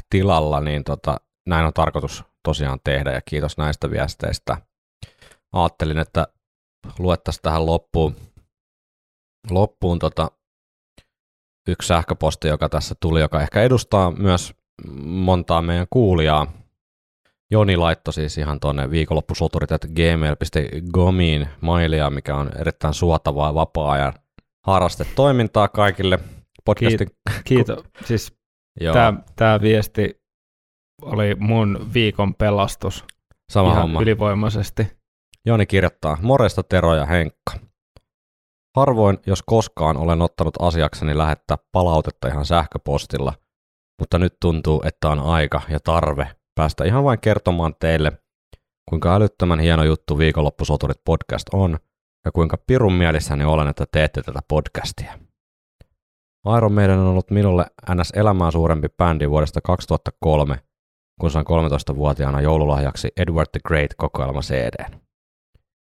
tilalla, niin tota, näin on tarkoitus tosiaan tehdä ja kiitos näistä viesteistä. Ajattelin, että luettaisiin tähän loppuun, loppuun tota, yksi sähköposti, joka tässä tuli, joka ehkä edustaa myös montaa meidän kuulijaa. Joni laittoi siis ihan tuonne viikonloppusoturit.gmail.comiin mailia, mikä on erittäin suotavaa vapaa-ajan harrastetoimintaa kaikille. Podcastin, Kiitos. Siis joo, tämä, tämä viesti oli mun viikon pelastus sama ihan homma. ylivoimaisesti. Joni kirjoittaa, morjesta Tero ja Henkka. Harvoin, jos koskaan, olen ottanut asiakseni lähettää palautetta ihan sähköpostilla, mutta nyt tuntuu, että on aika ja tarve päästä ihan vain kertomaan teille, kuinka älyttömän hieno juttu Viikonloppusoturit podcast on ja kuinka pirun mielissäni olen, että teette tätä podcastia. Iron Maiden on ollut minulle ns. elämää suurempi bändi vuodesta 2003, kun sain 13-vuotiaana joululahjaksi Edward the Great kokoelma CD.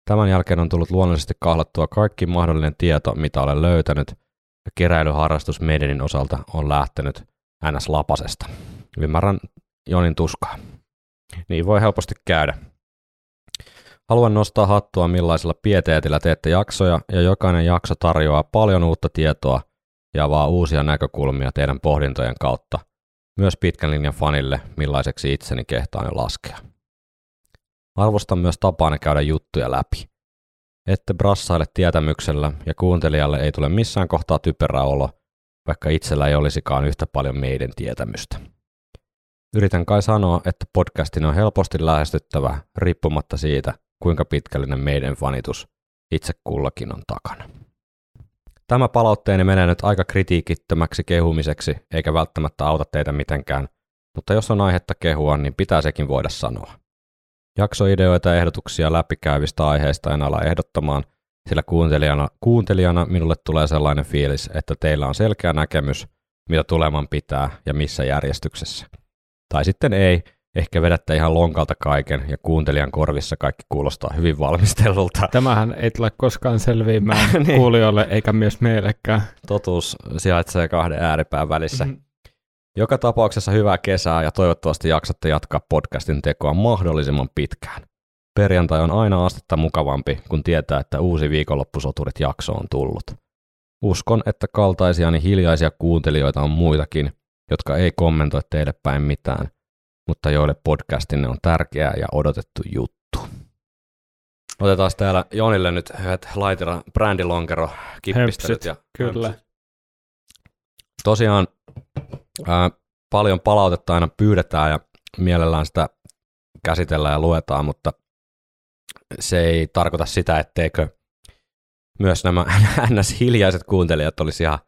Tämän jälkeen on tullut luonnollisesti kahlattua kaikki mahdollinen tieto, mitä olen löytänyt, ja keräilyharrastus Maidenin osalta on lähtenyt ns. lapasesta. Ymmärrän Jonin tuskaa. Niin voi helposti käydä. Haluan nostaa hattua millaisella pieteetillä teette jaksoja, ja jokainen jakso tarjoaa paljon uutta tietoa ja avaa uusia näkökulmia teidän pohdintojen kautta, myös pitkän linjan fanille, millaiseksi itseni kehtaan jo laskea. Arvostan myös tapaanne käydä juttuja läpi. Ette brassaile tietämyksellä ja kuuntelijalle ei tule missään kohtaa typerä olo, vaikka itsellä ei olisikaan yhtä paljon meidän tietämystä. Yritän kai sanoa, että podcastin on helposti lähestyttävä riippumatta siitä, kuinka pitkällinen meidän fanitus itse kullakin on takana. Tämä palautteeni menee nyt aika kritiikittömäksi kehumiseksi, eikä välttämättä auta teitä mitenkään, mutta jos on aihetta kehua, niin pitää sekin voida sanoa. Jaksoideoita ja ehdotuksia läpikäyvistä aiheista en ala ehdottamaan, sillä kuuntelijana, kuuntelijana minulle tulee sellainen fiilis, että teillä on selkeä näkemys, mitä tuleman pitää ja missä järjestyksessä. Tai sitten ei, ehkä vedätte ihan lonkalta kaiken ja kuuntelijan korvissa kaikki kuulostaa hyvin valmistellulta. Tämähän ei tule koskaan selviämään niin. kuulijoille eikä myös meillekään. Totuus sijaitsee kahden ääripään välissä. Mm-hmm. Joka tapauksessa hyvää kesää ja toivottavasti jaksatte jatkaa podcastin tekoa mahdollisimman pitkään. Perjantai on aina astetta mukavampi, kun tietää, että uusi viikonloppusoturit jakso on tullut. Uskon, että kaltaisiani hiljaisia kuuntelijoita on muitakin, jotka ei kommentoi teille päin mitään, mutta joille podcastinne on tärkeä ja odotettu juttu. Otetaan täällä Jonille nyt yhdet laitira brändilonkero kippistelyt. Ja kyllä. Hömpsyt. Tosiaan ää, paljon palautetta aina pyydetään ja mielellään sitä käsitellään ja luetaan, mutta se ei tarkoita sitä, etteikö myös nämä ns. hiljaiset kuuntelijat olisi ihan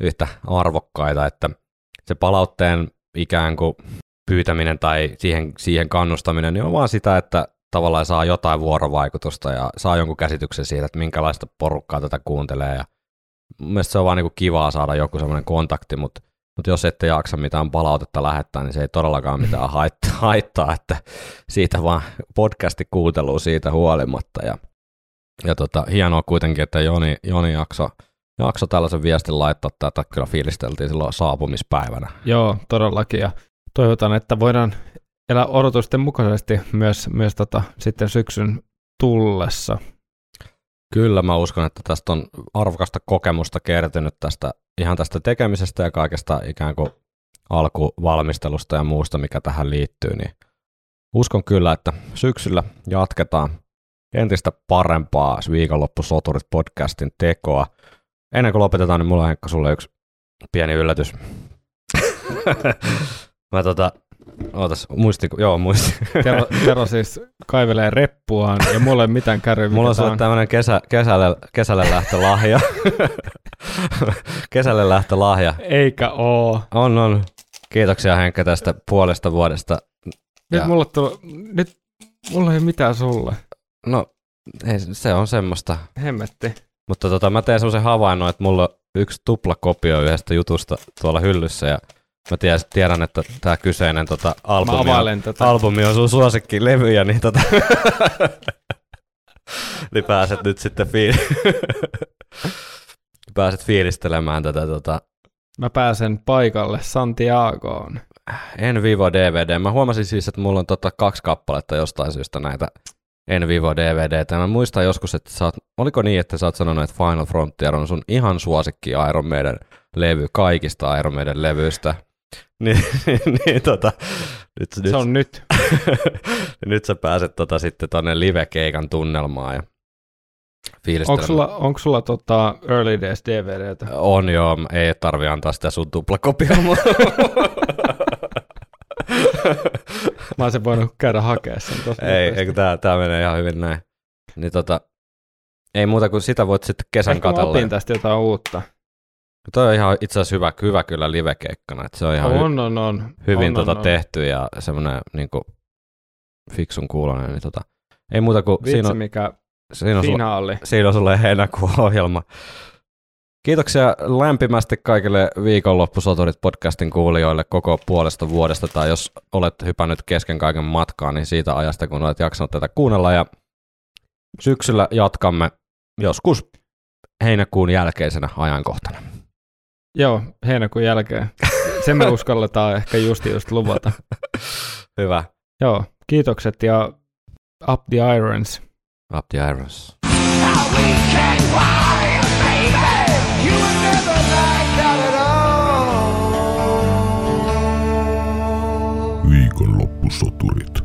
yhtä arvokkaita, että se palautteen ikään kuin pyytäminen tai siihen, siihen kannustaminen niin on vaan sitä, että tavallaan saa jotain vuorovaikutusta ja saa jonkun käsityksen siitä, että minkälaista porukkaa tätä kuuntelee. Ja mielestäni se on vaan niin kuin kivaa saada joku semmoinen kontakti, mutta, mutta jos ette jaksa mitään palautetta lähettää, niin se ei todellakaan mitään haittaa, haittaa että siitä vaan podcasti kuunteluu siitä huolimatta. Ja, ja tota, hienoa kuitenkin, että Joni, Joni jakso, jakso tällaisen viestin laittaa, tätä kyllä fiilisteltiin silloin saapumispäivänä. Joo, todellakin. Ja toivotaan, että voidaan elää odotusten mukaisesti myös, myös tota, sitten syksyn tullessa. Kyllä, mä uskon, että tästä on arvokasta kokemusta kertynyt tästä ihan tästä tekemisestä ja kaikesta ikään kuin alkuvalmistelusta ja muusta, mikä tähän liittyy, niin uskon kyllä, että syksyllä jatketaan entistä parempaa viikonloppusoturit podcastin tekoa. Ennen kuin lopetetaan, niin mulla on Henkka sulle yksi pieni yllätys. Mä tota, ootas, muisti, joo muisti. Tero, Tero siis kaivelee reppuaan ja mulla ei mitään kärryä. Mulla on sulle tämmönen kesä, kesälle, kesälle lähtölahja. kesälle lähtölahja. Eikä oo. On, on. Kiitoksia Henkka tästä puolesta vuodesta. Nyt ja... mulla, tullut, nyt mulla ei mitään sulle. No, ei, se on semmoista. Hemmetti. Mutta tota, mä teen semmoisen havainnon, että mulla on yksi tuplakopio yhdestä jutusta tuolla hyllyssä ja Mä tiedän, että tämä kyseinen tota, albumi, on, tätä. albumi on sun suosikkilevyjä, niin, tota, niin pääset nyt sitten fiil- pääset fiilistelemään tätä. Tota... Mä pääsen paikalle Santiagoon. En Vivo DVD. Mä huomasin siis, että mulla on tota kaksi kappaletta jostain syystä näitä En Vivo DVD. Mä muistan joskus, että sä oot, oliko niin, että sä oot sanonut, että Final Frontier on sun ihan suosikki Iron Maiden levy kaikista Iron Maiden levyistä. niin, niin tota, nyt, se nyt, on nyt. nyt sä pääset tota, sitten tonne live-keikan tunnelmaan ja Onko sulla, onko sulla tota Early Days DVDtä? On joo, ei tarvi antaa sitä sun tuplakopioa. Mä olisin voinut käydä hakea sen Ei, eikö tää, tää menee ihan hyvin näin. Niin tota, ei muuta kuin sitä voit sitten kesän Ehkä katella. Ehkä tästä jotain uutta. Toi on ihan itse asiassa hyvä, hyvä kyllä livekeikkana, että se on ihan on, hy- on, on. hyvin on, tota on, tehty ja semmoinen niin fiksun kuulonen. Niin tota, ei muuta kuin Vitsi, siinä on, mikä siinä on, finaali. Sulle, siinä on sulle heinäkuun ohjelma. Kiitoksia lämpimästi kaikille viikonloppusoturit podcastin kuulijoille koko puolesta vuodesta, tai jos olet hypännyt kesken kaiken matkaa, niin siitä ajasta, kun olet jaksanut tätä kuunnella, ja syksyllä jatkamme joskus heinäkuun jälkeisenä ajankohtana. Joo, heinäkuun jälkeen. Sen me uskalletaan ehkä just just luvata. Hyvä. Joo, kiitokset ja up the irons. Up the irons. Viikonloppusoturit.